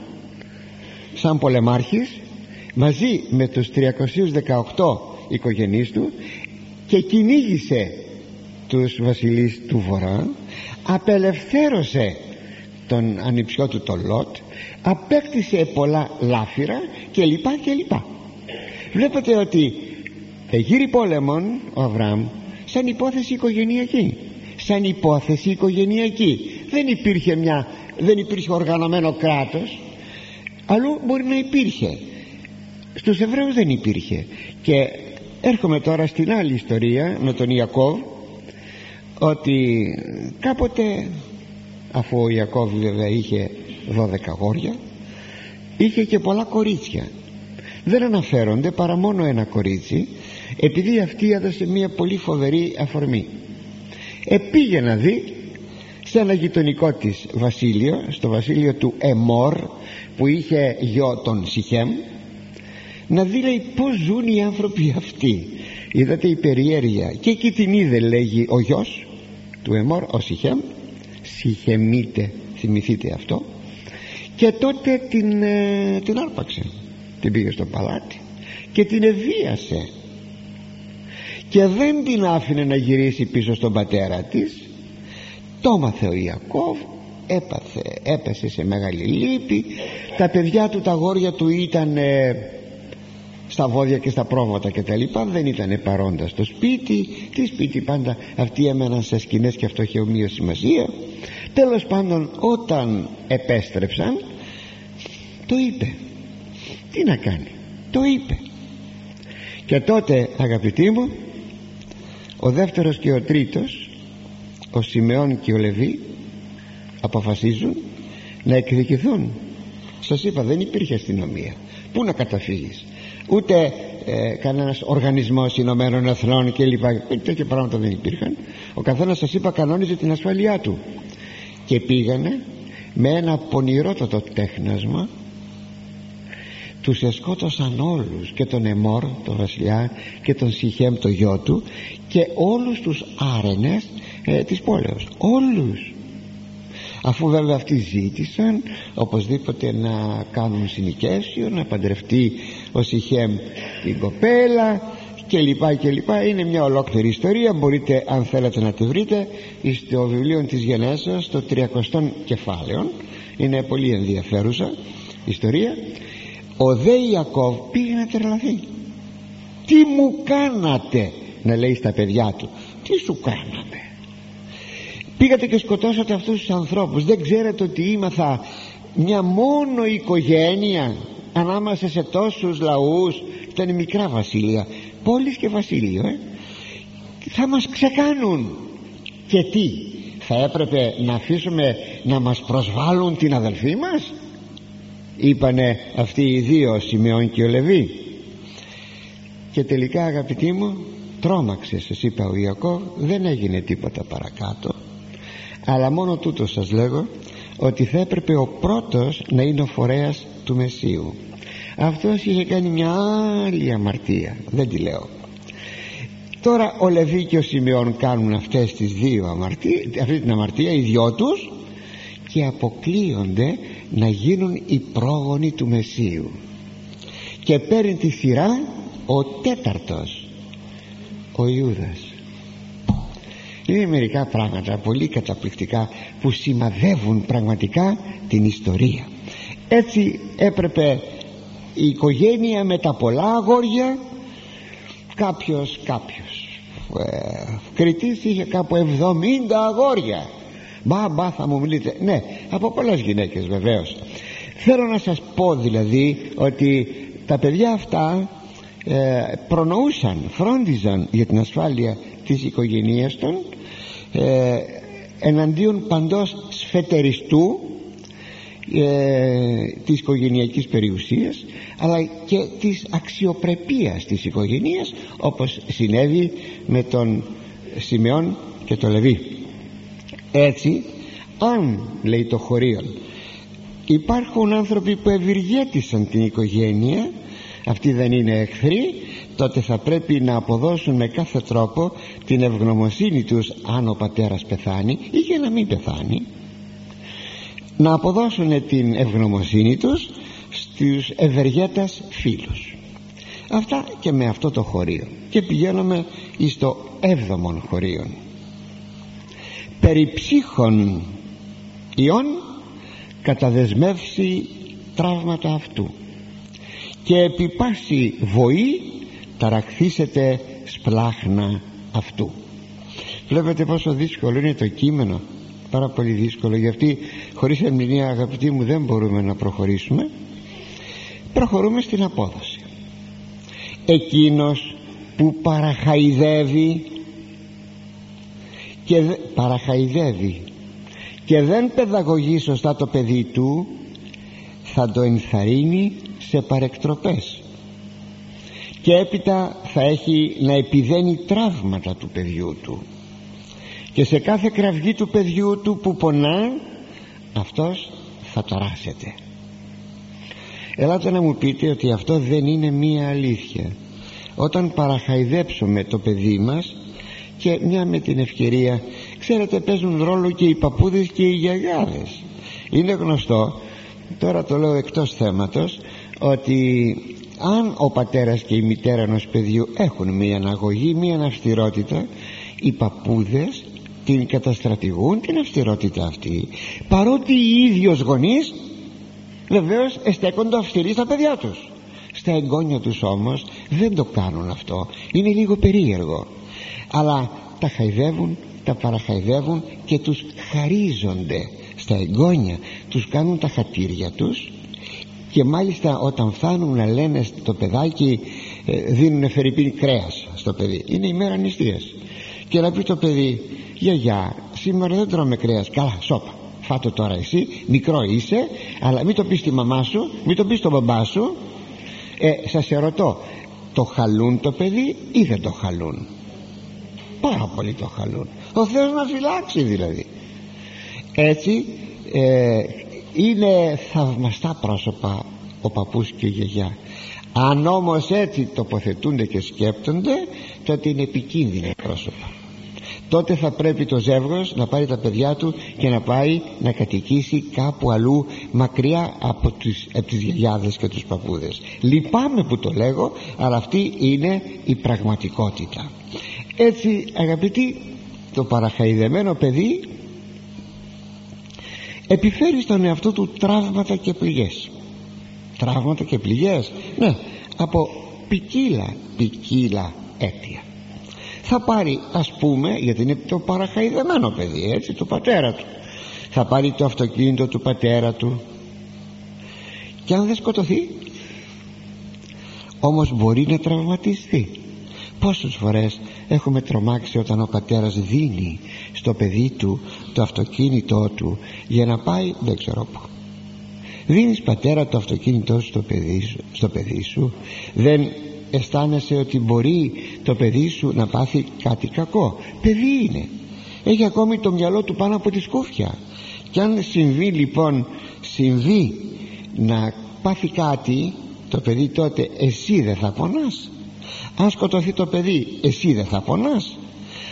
σαν πολεμάρχης μαζί με τους 318 οικογενείς του και κυνήγησε τους βασιλείς του Βορρά απελευθέρωσε τον ανιψιό του τον Λότ απέκτησε πολλά λάφυρα και λοιπά και λοιπά. Βλέπετε ότι γύρι πόλεμον ο Αβραάμ σαν υπόθεση οικογενειακή. Σαν υπόθεση οικογενειακή. Δεν υπήρχε μια δεν υπήρχε οργανωμένο κράτος. Αλλού μπορεί να υπήρχε. Στους Εβραίους δεν υπήρχε. Και έρχομαι τώρα στην άλλη ιστορία με τον Ιακώβ ότι κάποτε αφού ο Ιακώβ βέβαια είχε 12 γόρια είχε και πολλά κορίτσια. Δεν αναφέρονται παρά μόνο ένα κορίτσι επειδή αυτή έδωσε μια πολύ φοβερή αφορμή. Επήγε να δει σε ένα γειτονικό της βασίλειο στο βασίλειο του Εμόρ που είχε γιο τον Σιχέμ να δει λέει πως ζουν οι άνθρωποι αυτοί. Είδατε η περιέργεια. Και εκεί την είδε λέγει ο γιος του Εμόρ ο Σιχέμ Σιχεμείτε θυμηθείτε αυτό. Και τότε την, ε, την άρπαξε. Την πήγε στο παλάτι και την ευίασε και δεν την άφηνε να γυρίσει πίσω στον πατέρα της. Το μάθε ο Ιακώβ έπαθε, έπεσε σε μεγάλη λύπη. Τα παιδιά του τα γόρια του ήταν ε, στα βόδια και στα πρόβατα και τα λοιπά δεν ήταν παρόντα στο σπίτι. Τι σπίτι πάντα αυτοί έμεναν σε σκηνές και αυτό είχε ομοίω σημασία. Τέλος πάντων όταν επέστρεψαν το είπε. Τι να κάνει το είπε. Και τότε αγαπητοί μου ο δεύτερος και ο τρίτος ο Σιμεών και ο Λεβί αποφασίζουν να εκδικηθούν. Σας είπα δεν υπήρχε αστυνομία. Πού να καταφύγεις; Ούτε ε, κανένας οργανισμός Ηνωμένων Εθνών και λοιπά. Ε, τέτοια πράγματα δεν υπήρχαν. Ο καθένας σας είπα κανόνιζε την ασφαλειά του. Και πήγανε με ένα πονηρότατο τέχνασμα τους εσκότωσαν όλους και τον Εμόρ τον βασιλιά και τον Σιχέμ το γιο του και όλους τους άρενες ε, της πόλεως. Όλους. Αφού βέβαια αυτοί ζήτησαν οπωσδήποτε να κάνουν συνοικέσιο να παντρευτεί ο Σιχέμ την κοπέλα και λοιπά και λοιπά. Είναι μια ολόκληρη ιστορία. Μπορείτε αν θέλετε να τη βρείτε στο βιβλίο της Γενέσεως στο 30 κεφάλαιο είναι πολύ ενδιαφέρουσα ιστορία. Ο δε Ιακώβ πήγε να τρελαθεί. Τι μου κάνατε να λέει στα παιδιά του. Τι σου κάναμε πήγατε και σκοτώσατε αυτούς τους ανθρώπους. Δεν ξέρετε ότι ήμαθα μια μόνο οικογένεια ανάμεσα σε τόσους λαούς ήταν μικρά βασίλεια πόλεις και βασίλειο ε; θα μας ξεκάνουν. Και τι θα έπρεπε να αφήσουμε να μας προσβάλλουν την αδελφή μας είπανε αυτοί οι δύο Σιμεών και ο Λεβί. Και τελικά αγαπητοί μου τρόμαξε σας είπα ο Ιακώβ δεν έγινε τίποτα παρακάτω. Αλλά μόνο τούτο σας λέγω ότι θα έπρεπε ο πρώτος να είναι ο φορέας του Μεσσίου. Αυτός είχε κάνει μια άλλη αμαρτία. Δεν τη λέω. Τώρα ο Λεβί και ο Σιμεών κάνουν αυτές τις δύο αμαρτίες αυτή την αμαρτία οι δυο τους και αποκλείονται να γίνουν οι πρόγονοι του Μεσσίου. Και παίρνει τη σειρά ο τέταρτος ο Ιούδας. Είναι μερικά πράγματα πολύ καταπληκτικά που σημαδεύουν πραγματικά την ιστορία έτσι έπρεπε η οικογένεια με τα πολλά αγόρια κάποιος κάποιος ε, Κριτής είχε κάπου 70 αγόρια. Μπα μπα θα μου μιλείτε. Ναι από πολλές γυναίκες βεβαίως. Θέλω να σας πω δηλαδή ότι τα παιδιά αυτά ε, προνοούσαν φρόντιζαν για την ασφάλεια της οικογένειας των ε, εναντίον παντός σφετεριστού ε, της οικογενειακής περιουσίας αλλά και της αξιοπρεπίας της οικογένειας όπως συνέβη με τον Σιμεών και τον Λεβί. Έτσι αν λέει το χωρίον υπάρχουν άνθρωποι που ευηργέτησαν την οικογένεια αυτοί δεν είναι εχθροί τότε θα πρέπει να αποδώσουν με κάθε τρόπο την ευγνωμοσύνη τους αν ο πατέρας πεθάνει ή και να μην πεθάνει να αποδώσουν την ευγνωμοσύνη τους στους ευεργέτας φίλους. Αυτά και με αυτό το χωρίο. Και πηγαίνουμε στο έβδομον χωρίο περί ψύχων ιών καταδεσμεύσει τραύματα αυτού. Και επί πάση βοή ταραχθήσετε σπλάχνα αυτού. Βλέπετε πόσο δύσκολο είναι το κείμενο πάρα πολύ δύσκολο γιατί χωρίς ερμηνεία αγαπητοί μου δεν μπορούμε να προχωρήσουμε. Προχωρούμε στην απόδοση. Εκείνος που παραχαϊδεύει και παραχαϊδεύει και δεν παιδαγωγεί σωστά το παιδί του θα το ενθαρρύνει σε παρεκτροπές. Και έπειτα θα έχει να επιδένει τραύματα του παιδιού του και σε κάθε κραυγή του παιδιού του που πονά αυτός θα ταράσεται ελάτε να μου πείτε ότι αυτό δεν είναι μία αλήθεια. Όταν παραχαϊδέψουμε το παιδί μας και μια με την ευκαιρία ξέρετε παίζουν ρόλο και οι παππούδες και οι γιαγιάδες. Είναι γνωστό τώρα το λέω εκτός θέματος ότι αν ο πατέρας και η μητέρα ενός παιδιού έχουν μία αναγωγή, μία αυστηρότητα οι παππούδες την καταστρατηγούν την αυστηρότητα αυτή. Παρότι οι ίδιος γονείς βεβαίως εστέκονται αυστηροί στα παιδιά τους. Στα εγγόνια τους όμως δεν το κάνουν αυτό. Είναι λίγο περίεργο. Αλλά τα χαϊδεύουν τα παραχαϊδεύουν και τους χαρίζονται. Στα εγγόνια τους κάνουν τα χατήρια τους και μάλιστα όταν φτάνουν να λένε στο παιδάκι ε, δίνουν φερρυπίν κρέας στο παιδί. Είναι η μέρα νηστείας. Και να πεις το παιδί γιαγιά σήμερα δεν τρώμε κρέας. Καλά σώπα. Φάτο τώρα εσύ. Μικρό είσαι αλλά μην το πεις στη μαμά σου μην το πεις στον μπαμπά σου. Ε, σας ερωτώ το χαλούν το παιδί ή δεν το χαλούν; Πάρα πολύ το χαλούν. Ο Θεός να φυλάξει δηλαδή. Έτσι ε, είναι θαυμαστά πρόσωπα ο παππούς και η γιαγιά. Αν όμως έτσι τοποθετούνται και σκέπτονται τότε είναι επικίνδυνα πρόσωπα τότε θα πρέπει το ζεύγος να πάρει τα παιδιά του και να πάει να κατοικήσει κάπου αλλού μακριά από τους, από τις γιαγιάδες και τους παππούδες. Λυπάμαι που το λέγω αλλά αυτή είναι η πραγματικότητα. Έτσι αγαπητοί το παραχαϊδεμένο παιδί επιφέρει στον εαυτό του τραύματα και πληγές. Τραύματα και πληγές. Ναι από ποικίλα ποικίλα αίτια θα πάρει ας πούμε γιατί είναι το παραχαϊδεμένο παιδί έτσι του πατέρα του. Θα πάρει το αυτοκίνητο του πατέρα του. Και αν δεν σκοτωθεί όμως μπορεί να τραυματιστεί. Πόσες φορές έχουμε τρομάξει όταν ο πατέρας δίνει στο παιδί του το αυτοκίνητό του για να πάει δεν ξέρω πού. Δίνεις πατέρα το αυτοκίνητό σου στο παιδί σου, στο παιδί σου δεν αισθάνεσαι ότι μπορεί το παιδί σου να πάθει κάτι κακό. Παιδί είναι. Έχει ακόμη το μυαλό του πάνω από τη σκούφια. Και αν συμβεί λοιπόν συμβεί να πάθει κάτι το παιδί τότε εσύ δεν θα πονάς. Αν σκοτωθεί το παιδί εσύ δεν θα πονάς.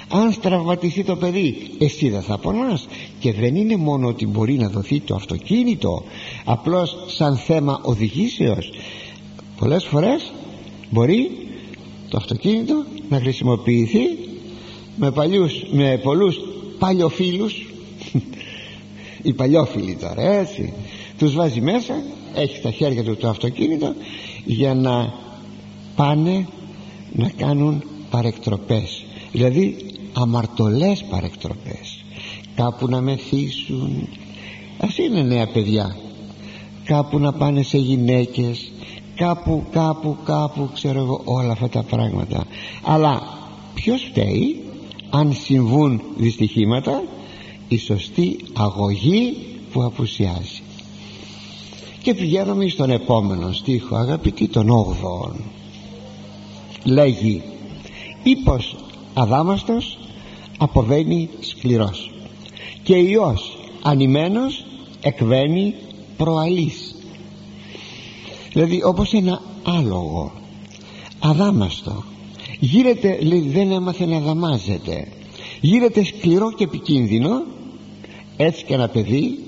Αν στραυματιστεί το παιδί εσύ δεν θα πονάς. Και δεν είναι μόνο ότι μπορεί να δοθεί το αυτοκίνητο απλώς σαν θέμα οδηγήσεως. Πολλές φορές μπορεί το αυτοκίνητο να χρησιμοποιηθεί με, παλιούς, με πολλούς παλιοφίλους. [laughs] Οι παλιόφιλοι τώρα έτσι. Τους βάζει μέσα έχει στα χέρια του το αυτοκίνητο για να πάνε να κάνουν παρεκτροπές. Δηλαδή αμαρτωλές παρεκτροπές. Κάπου να μεθύσουν ας είναι νέα παιδιά. Κάπου να πάνε σε γυναίκες κάπου κάπου κάπου ξέρω εγώ όλα αυτά τα πράγματα. Αλλά ποιος φταίει αν συμβούν δυστυχήματα; Η σωστή αγωγή που απουσιάζει. Και πηγαίνουμε στον επόμενο στίχο αγαπητοί των 8 λέγει ύπος αδάμαστος αποβαίνει σκληρός και ιός ανημένος εκβαίνει προαλής δηλαδή όπως ένα άλογο αδάμαστο γύρεται λέει δεν έμαθε να δαμάζεται. Γύρεται σκληρό και επικίνδυνο έτσι και ένα παιδί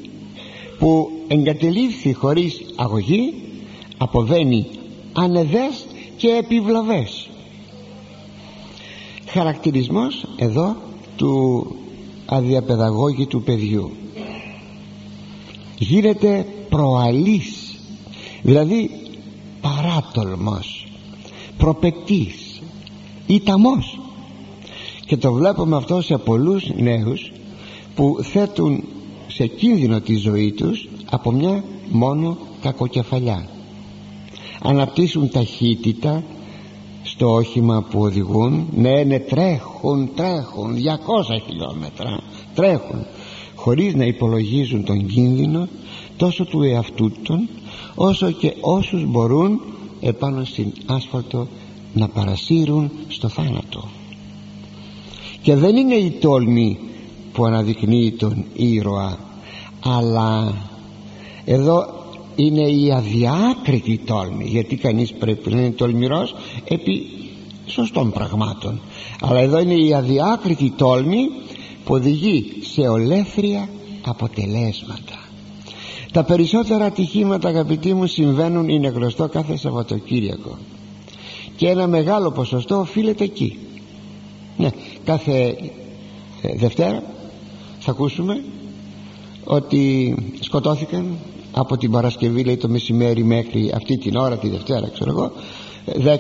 που εγκατελείφθη χωρίς αγωγή αποβαίνει ανεδές και επιβλαβές. Χαρακτηρισμός εδώ του αδιαπαιδαγώγητου παιδιού. Γίνεται προαλής δηλαδή παράτολμος προπετής ήταμος. Και το βλέπουμε αυτό σε πολλούς νέους που θέτουν σε κίνδυνο τη ζωή τους από μια μόνο κακοκεφαλιά. Αναπτύσσουν ταχύτητα στο όχημα που οδηγούν. Ναι ναι τρέχουν τρέχουν 200 χιλιόμετρα τρέχουν χωρίς να υπολογίζουν τον κίνδυνο τόσο του εαυτού των όσο και όσους μπορούν επάνω στην άσφαλτο να παρασύρουν στο θάνατο. Και δεν είναι η τόλμη που αναδεικνύει τον ήρωα αλλά εδώ είναι η αδιάκριτη τόλμη γιατί κανείς πρέπει να είναι τολμηρός επί σωστών πραγμάτων. Αλλά εδώ είναι η αδιάκριτη τόλμη που οδηγεί σε ολέθρια αποτελέσματα τα περισσότερα ατυχήματα αγαπητοί μου συμβαίνουν είναι γνωστό κάθε Σαββατοκύριακο. Και ένα μεγάλο ποσοστό οφείλεται εκεί. Ναι, κάθε ε, Δευτέρα θα ακούσουμε ότι σκοτώθηκαν από την Παρασκευή λέει το μεσημέρι μέχρι αυτή την ώρα τη Δευτέρα ξέρω εγώ 10,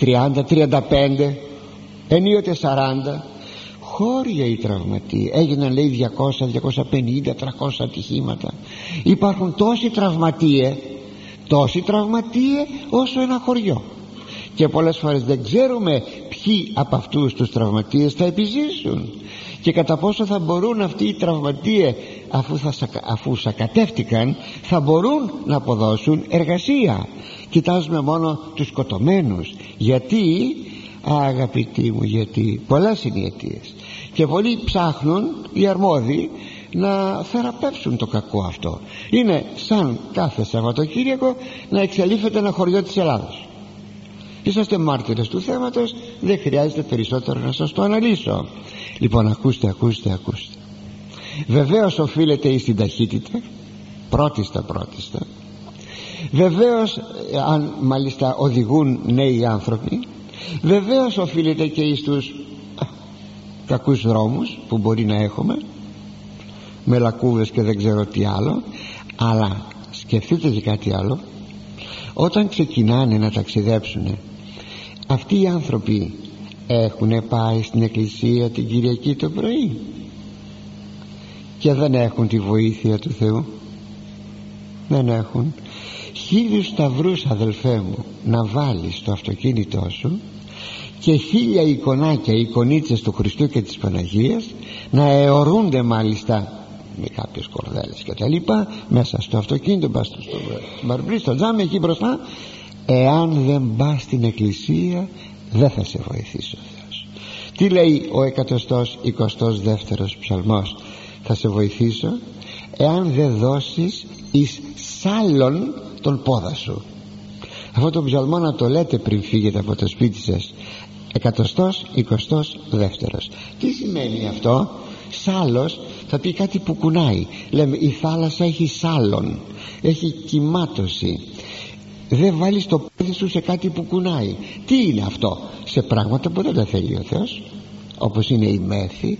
20, 30, 35 ενίοτε 40 χώρια οι τραυματοί. Έγιναν λέει 200, 250, 300 ατυχήματα. Υπάρχουν τόσοι τραυματίες τόσοι τραυματίες όσο ένα χωριό. Και πολλές φορές δεν ξέρουμε ποιοι από αυτούς τους τραυματίες θα επιζήσουν και κατά πόσο θα μπορούν αυτοί οι τραυματίες αφού, θα, αφού σακατεύτηκαν θα μπορούν να αποδώσουν εργασία. Κοιτάζουμε μόνο τους σκοτωμένους. Γιατί; Αγαπητοί μου γιατί πολλές είναι οι αιτίες. Και πολλοί ψάχνουν οι αρμόδιοι να θεραπεύσουν το κακό αυτό. Είναι σαν κάθε Σαββατοκύριακο να εξελίφεται ένα χωριό της Ελλάδος. Είσαστε μάρτυρες του θέματος δεν χρειάζεται περισσότερο να σας το αναλύσω. Λοιπόν ακούστε ακούστε ακούστε. Βεβαίως οφείλεται εις την ταχύτητα πρώτιστα πρώτιστα. Βεβαίως αν μάλιστα οδηγούν νέοι άνθρωποι βεβαίως οφείλεται και εις τους κακούς δρόμους που μπορεί να έχουμε. Με λακκούβες και δεν ξέρω τι άλλο. Αλλά σκεφτείτε και κάτι άλλο. Όταν ξεκινάνε να ταξιδέψουν αυτοί οι άνθρωποι έχουν πάει στην εκκλησία την Κυριακή το πρωί και δεν έχουν τη βοήθεια του Θεού. Δεν έχουν χίλιους σταυρούς αδελφέ μου να βάλεις στο αυτοκίνητό σου και χίλια εικονάκια εικονίτσες του Χριστού και της Παναγίας να αιωρούνται μάλιστα με κάποιες κορδέλες και τα λοιπά μέσα στο αυτοκίνητο πας στο μπαρμπρί στο τζάμι εκεί μπροστά. Εάν δεν πά στην εκκλησία δεν θα σε βοηθήσει ο Θεός. Τι λέει ο 122ος ψαλμός θα σε βοηθήσω εάν δεν δώσεις εις σάλων τον πόδα σου. Αυτό το ψαλμό να το λέτε πριν φύγετε από το σπίτι σας. Εκατοστός εικοστός δεύτερος. Τι σημαίνει αυτό; Σάλος θα πει κάτι που κουνάει. Λέμε η θάλασσα έχει σάλον έχει κυμάτωση δεν βάλεις το πόδι σου σε κάτι που κουνάει. Τι είναι αυτό; Σε πράγματα που δεν τα θέλει ο Θεός. Όπως είναι η μέθη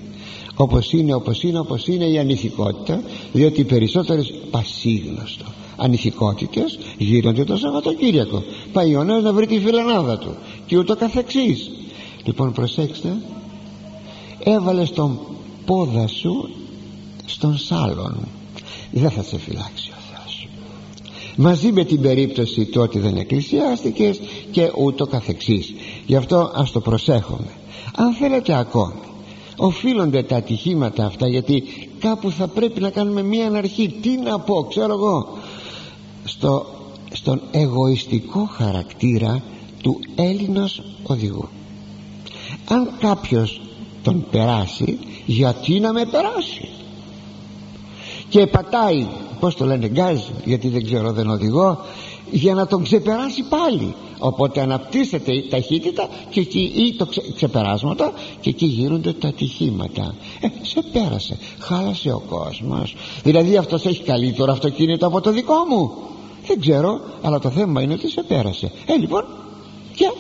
όπως είναι όπως είναι όπως είναι η ανηθικότητα διότι οι περισσότερες πασίγνωστο ανηθικότητες γίνονται το Σαββατοκύριακο. Πάει ο νέος να βρει τη φιλανάδα του και ούτω καθεξής. Λοιπόν προσέξτε έβαλε τον πόδα σου στον σάλον. Δεν θα σε φυλάξει ο Θεός. Μαζί με την περίπτωση του ότι δεν εκκλησιάστηκες και ούτω καθεξής. Γι' αυτό ας το προσέχουμε. Αν θέλετε ακόμη οφείλονται τα ατυχήματα αυτά γιατί κάπου θα πρέπει να κάνουμε μία αναρχή. Τι να πω ξέρω εγώ στο, στον εγωιστικό χαρακτήρα του Έλληνος οδηγού. Αν κάποιος τον περάσει γιατί να με περάσει; Και πατάει πως το λένε γκάζ γιατί δεν ξέρω δεν οδηγώ για να τον ξεπεράσει πάλι οπότε αναπτύσσεται η ταχύτητα και εκεί, ή το ξε, ξεπεράσματα και εκεί γίνονται τα ατυχήματα. Ε, σε πέρασε, χάλασε ο κόσμος. Δηλαδή αυτός έχει καλύτερο αυτοκίνητο από το δικό μου. Δεν ξέρω αλλά το θέμα είναι ότι σε πέρασε. Ε λοιπόν και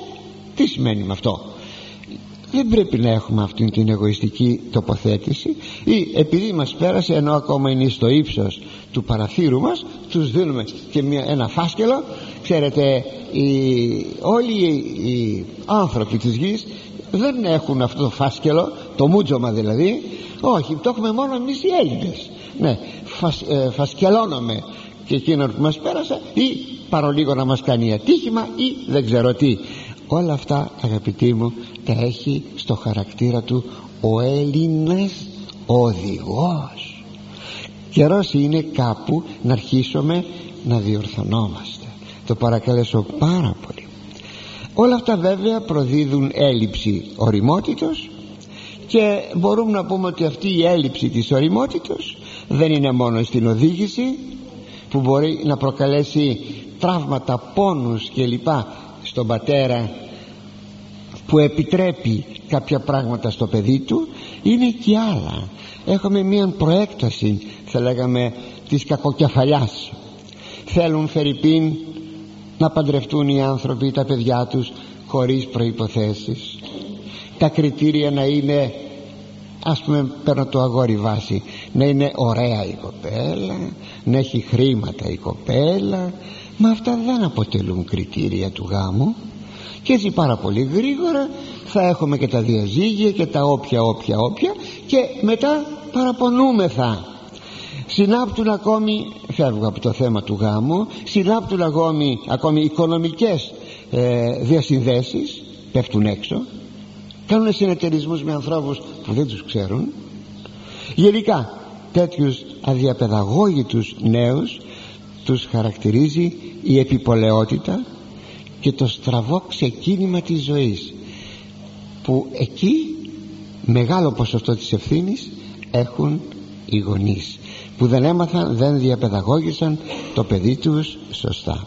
τι σημαίνει με αυτό; Δεν πρέπει να έχουμε αυτή την εγωιστική τοποθέτηση ή επειδή μας πέρασε ενώ ακόμα είναι στο ύψος του παραθύρου μας τους δίνουμε και μια, ένα φάσκελο. Ξέρετε οι, όλοι οι άνθρωποι της γης δεν έχουν αυτό το φάσκελο το μούτζωμα δηλαδή. Όχι το έχουμε μόνο εμείς οι Έλληνες. Ναι φας, ε, φασκελώνουμε και εκείνο που μας πέρασε ή παρολίγο να μας κάνει ατύχημα ή δεν ξέρω τι όλα αυτά αγαπητοί μου τα έχει στο χαρακτήρα του ο Έλληνας οδηγός. Καιρός είναι κάπου να αρχίσουμε να διορθωνόμαστε. Το παρακαλέσω πάρα πολύ. Όλα αυτά βέβαια προδίδουν έλλειψη οριμότητος και μπορούμε να πούμε ότι αυτή η έλλειψη της οριμότητος δεν είναι μόνο στην οδήγηση που μπορεί να προκαλέσει τραύματα, πόνους κλπ στον πατέρα που επιτρέπει κάποια πράγματα στο παιδί του είναι και άλλα έχουμε μια προέκταση θα λέγαμε της κακοκεφαλιάς. Θέλουν φερρυπίν να παντρευτούν οι άνθρωποι τα παιδιά τους χωρίς προϋποθέσεις. Τα κριτήρια να είναι ας πούμε παίρνω το αγόρι βάση να είναι ωραία η κοπέλα να έχει χρήματα η κοπέλα μα αυτά δεν αποτελούν κριτήρια του γάμου. Και έτσι πάρα πολύ γρήγορα θα έχουμε και τα διαζύγια και τα όποια όποια όποια. Και μετά παραπονούμεθα. Συνάπτουν ακόμη φεύγω από το θέμα του γάμου συνάπτουν ακόμη, ακόμη οικονομικές ε, διασυνδέσεις πέφτουν έξω. Κάνουν συνεταιρισμούς με ανθρώπους που δεν τους ξέρουν. Γενικά τέτοιους αδιαπαιδαγώγητους νέους τους χαρακτηρίζει η επιπολαιότητα και το στραβό ξεκίνημα της ζωής που εκεί μεγάλο ποσοστό της ευθύνης έχουν οι γονείς που δεν έμαθαν δεν διαπαιδαγώγησαν το παιδί τους σωστά.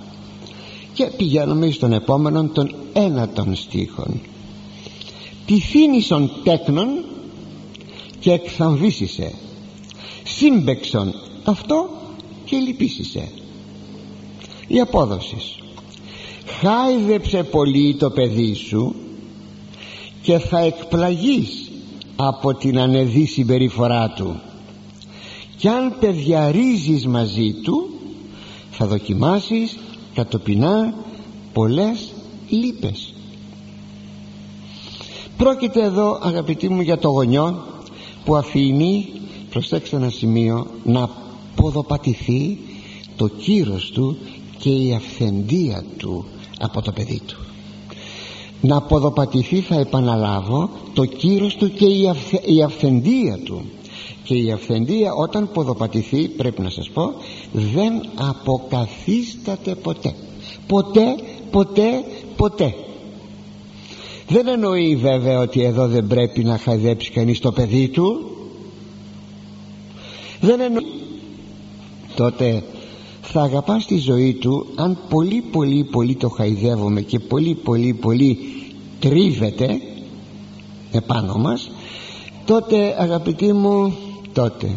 Και πηγαίνουμε στον επόμενο των ένατων στίχων θύνησον τέκνον και εκθαμβήσισε σύμπεξον αυτό και λυπήσισε η απόδοση. Χάιδεψε πολύ το παιδί σου και θα εκπλαγείς από την ανεδή συμπεριφορά του. Κι αν παιδιαρίζεις μαζί του θα δοκιμάσεις κατοπινά πολλές λύπες. Πρόκειται εδώ αγαπητοί μου για το γονιό που αφήνει προσέξτε ένα σημείο να ποδοπατηθεί το κύρος του και η αυθεντία του από το παιδί του. Να ποδοπατηθεί θα επαναλάβω το κύρος του και η, η αυθεντία του. Και η αυθεντία όταν ποδοπατηθεί πρέπει να σας πω δεν αποκαθίσταται ποτέ. Ποτέ ποτέ ποτέ. Δεν εννοεί βέβαια ότι εδώ δεν πρέπει να χαϊδέψει κανείς το παιδί του. Δεν εννοεί. Τότε θα αγαπάς τη ζωή του αν πολύ πολύ πολύ το χαϊδεύουμε και πολύ πολύ πολύ τρίβεται επάνω μας τότε αγαπητοί μου τότε.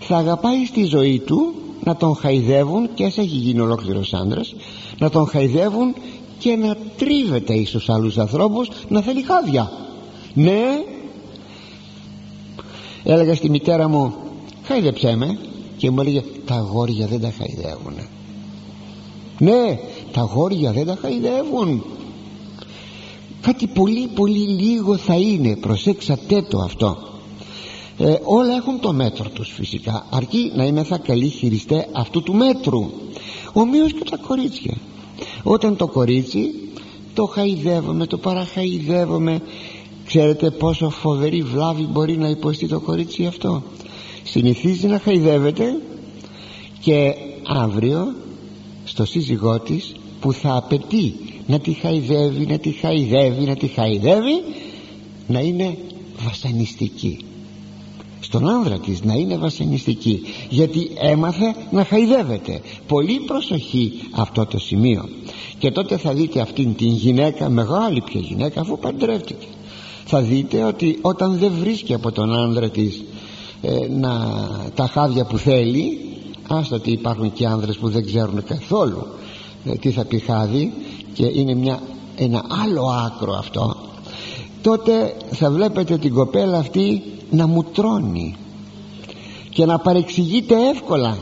Θα αγαπάει στη ζωή του να τον χαϊδεύουν και σε έχει γίνει ολόκληρος άντρας να τον χαϊδεύουν και να τρίβεται ίσως άλλους ανθρώπους να θέλει χάδια. Ναι. Έλεγα στη μητέρα μου χάιδεψέ με και μου έλεγε τα αγόρια δεν τα χαϊδεύουν ναι τα αγόρια δεν τα χαϊδεύουν κάτι πολύ πολύ λίγο θα είναι προσέξατε το αυτό. Ε, όλα έχουν το μέτρο τους φυσικά αρκεί να είμαι θα καλή χειριστέ αυτού του μέτρου. Ομοίως και τα κορίτσια. Όταν το κορίτσι το χαϊδεύομαι το παραχαϊδεύομαι ξέρετε πόσο φοβερή βλάβη μπορεί να υποστεί το κορίτσι αυτό συνηθίζει να χαϊδεύεται και αύριο στο σύζυγό της που θα απαιτεί να τη χαϊδεύει, να τη χαϊδεύει, να τη χαϊδεύει να είναι βασανιστική. Στον άνδρα της να είναι βασανιστική γιατί έμαθε να χαϊδεύεται. Πολύ προσοχή αυτό το σημείο. Και τότε θα δείτε αυτήν την γυναίκα μεγάλη πια γυναίκα αφού παντρεύτηκε. Θα δείτε ότι όταν δεν βρίσκει από τον άνδρα της ε, να, τα χάδια που θέλει άστα ότι υπάρχουν και άνδρες που δεν ξέρουν καθόλου ε, τι θα πει χάδι και είναι μια, ένα άλλο άκρο αυτό τότε θα βλέπετε την κοπέλα αυτή να μου τρώνει και να παρεξηγείται εύκολα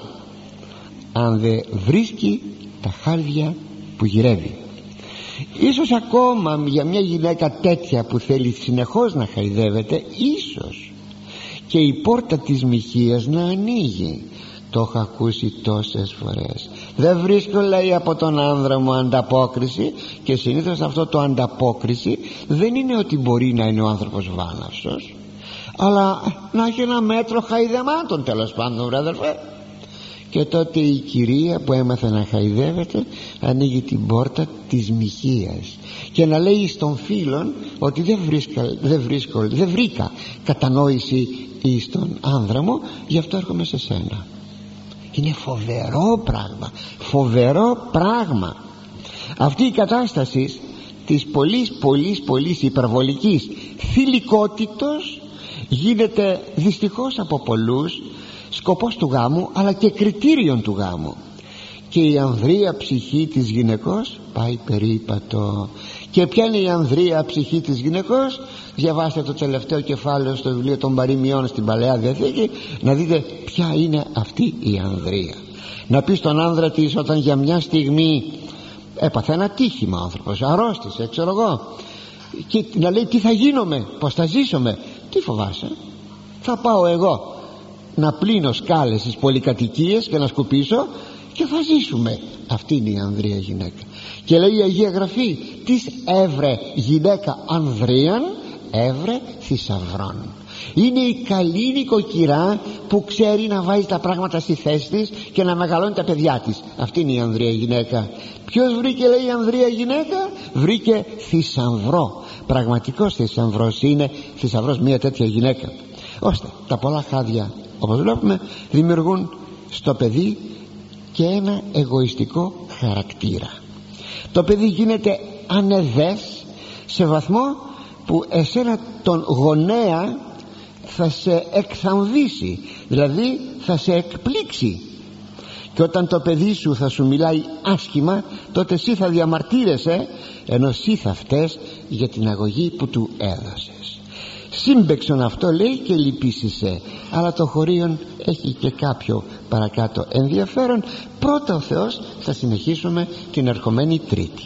αν δεν βρίσκει τα χάρδια που γυρεύει. Ίσως ακόμα για μια γυναίκα τέτοια που θέλει συνεχώς να χαϊδεύεται ίσως και η πόρτα της μοιχείας να ανοίγει. Το έχω ακούσει τόσες φορές. Δεν βρίσκω λέει από τον άνδρα μου ανταπόκριση και συνήθως αυτό το ανταπόκριση δεν είναι ότι μπορεί να είναι ο άνθρωπος βάναυσος αλλά να έχει ένα μέτρο χαϊδεμάτων τέλος πάντων βρε αδερφέ και τότε η κυρία που έμαθε να χαϊδεύεται ανοίγει την πόρτα της μοιχείας και να λέει στον φίλον ότι δεν, βρίσκα, δεν, βρίσκω, δεν βρήκα κατανόηση στον άνδρα μου γι' αυτό έρχομαι σε σένα. Είναι φοβερό πράγμα φοβερό πράγμα. Αυτή η κατάσταση της πολύ πολύ πολύ υπερβολικής θηλυκότητος γίνεται δυστυχώς από πολλούς σκοπός του γάμου αλλά και κριτήριον του γάμου. Και η ανδρεία ψυχή της γυναικός πάει περίπατο. Και ποια είναι η ανδρεία ψυχή της γυναικός; Διαβάστε το τελευταίο κεφάλαιο στο βιβλίο των παροιμιών στην Παλαιά Διαθήκη να δείτε ποια είναι αυτή η ανδρεία. Να πει στον άνδρα της όταν για μια στιγμή έπαθε ένα τύχημα ο άνθρωπος αρρώστησε ξέρω εγώ και να λέει τι θα γίνομαι πως θα ζήσουμε τι φοβάσαι; Θα πάω εγώ να πλύνω σκάλες στις πολυκατοικίες και να σκουπίσω και θα ζήσουμε. Αυτή είναι η ανδρεία γυναίκα. Και λέει η Αγία Γραφή της έβρε γυναίκα ανδρίαν έβρε θησαυρών είναι η καλή νοικοκυρά που ξέρει να βάζει τα πράγματα στη θέση της και να μεγαλώνει τα παιδιά της. Αυτή είναι η ανδρεία γυναίκα. Ποιος βρήκε λέει η ανδρεία γυναίκα; Βρήκε θησαυρό. Πραγματικός θησαυρός είναι θησαυρός μια τέτοια γυναίκα. Ώστε τα πολλά χάδια όπως βλέπουμε δημιουργούν στο παιδί και ένα εγωιστικό χαρακτήρα. Το παιδί γίνεται ανεδές σε βαθμό που εσένα τον γονέα θα σε εκθαμβήσει δηλαδή θα σε εκπλήξει. Και όταν το παιδί σου θα σου μιλάει άσχημα τότε εσύ θα διαμαρτύρεσαι ενώ εσύ θα φταίς για την αγωγή που του έδωσες σύμπεξον αυτό λέει και λυπήσισε. Αλλά το χωρίον έχει και κάποιο παρακάτω ενδιαφέρον. Πρώτα ο Θεός θα συνεχίσουμε την ερχομένη Τρίτη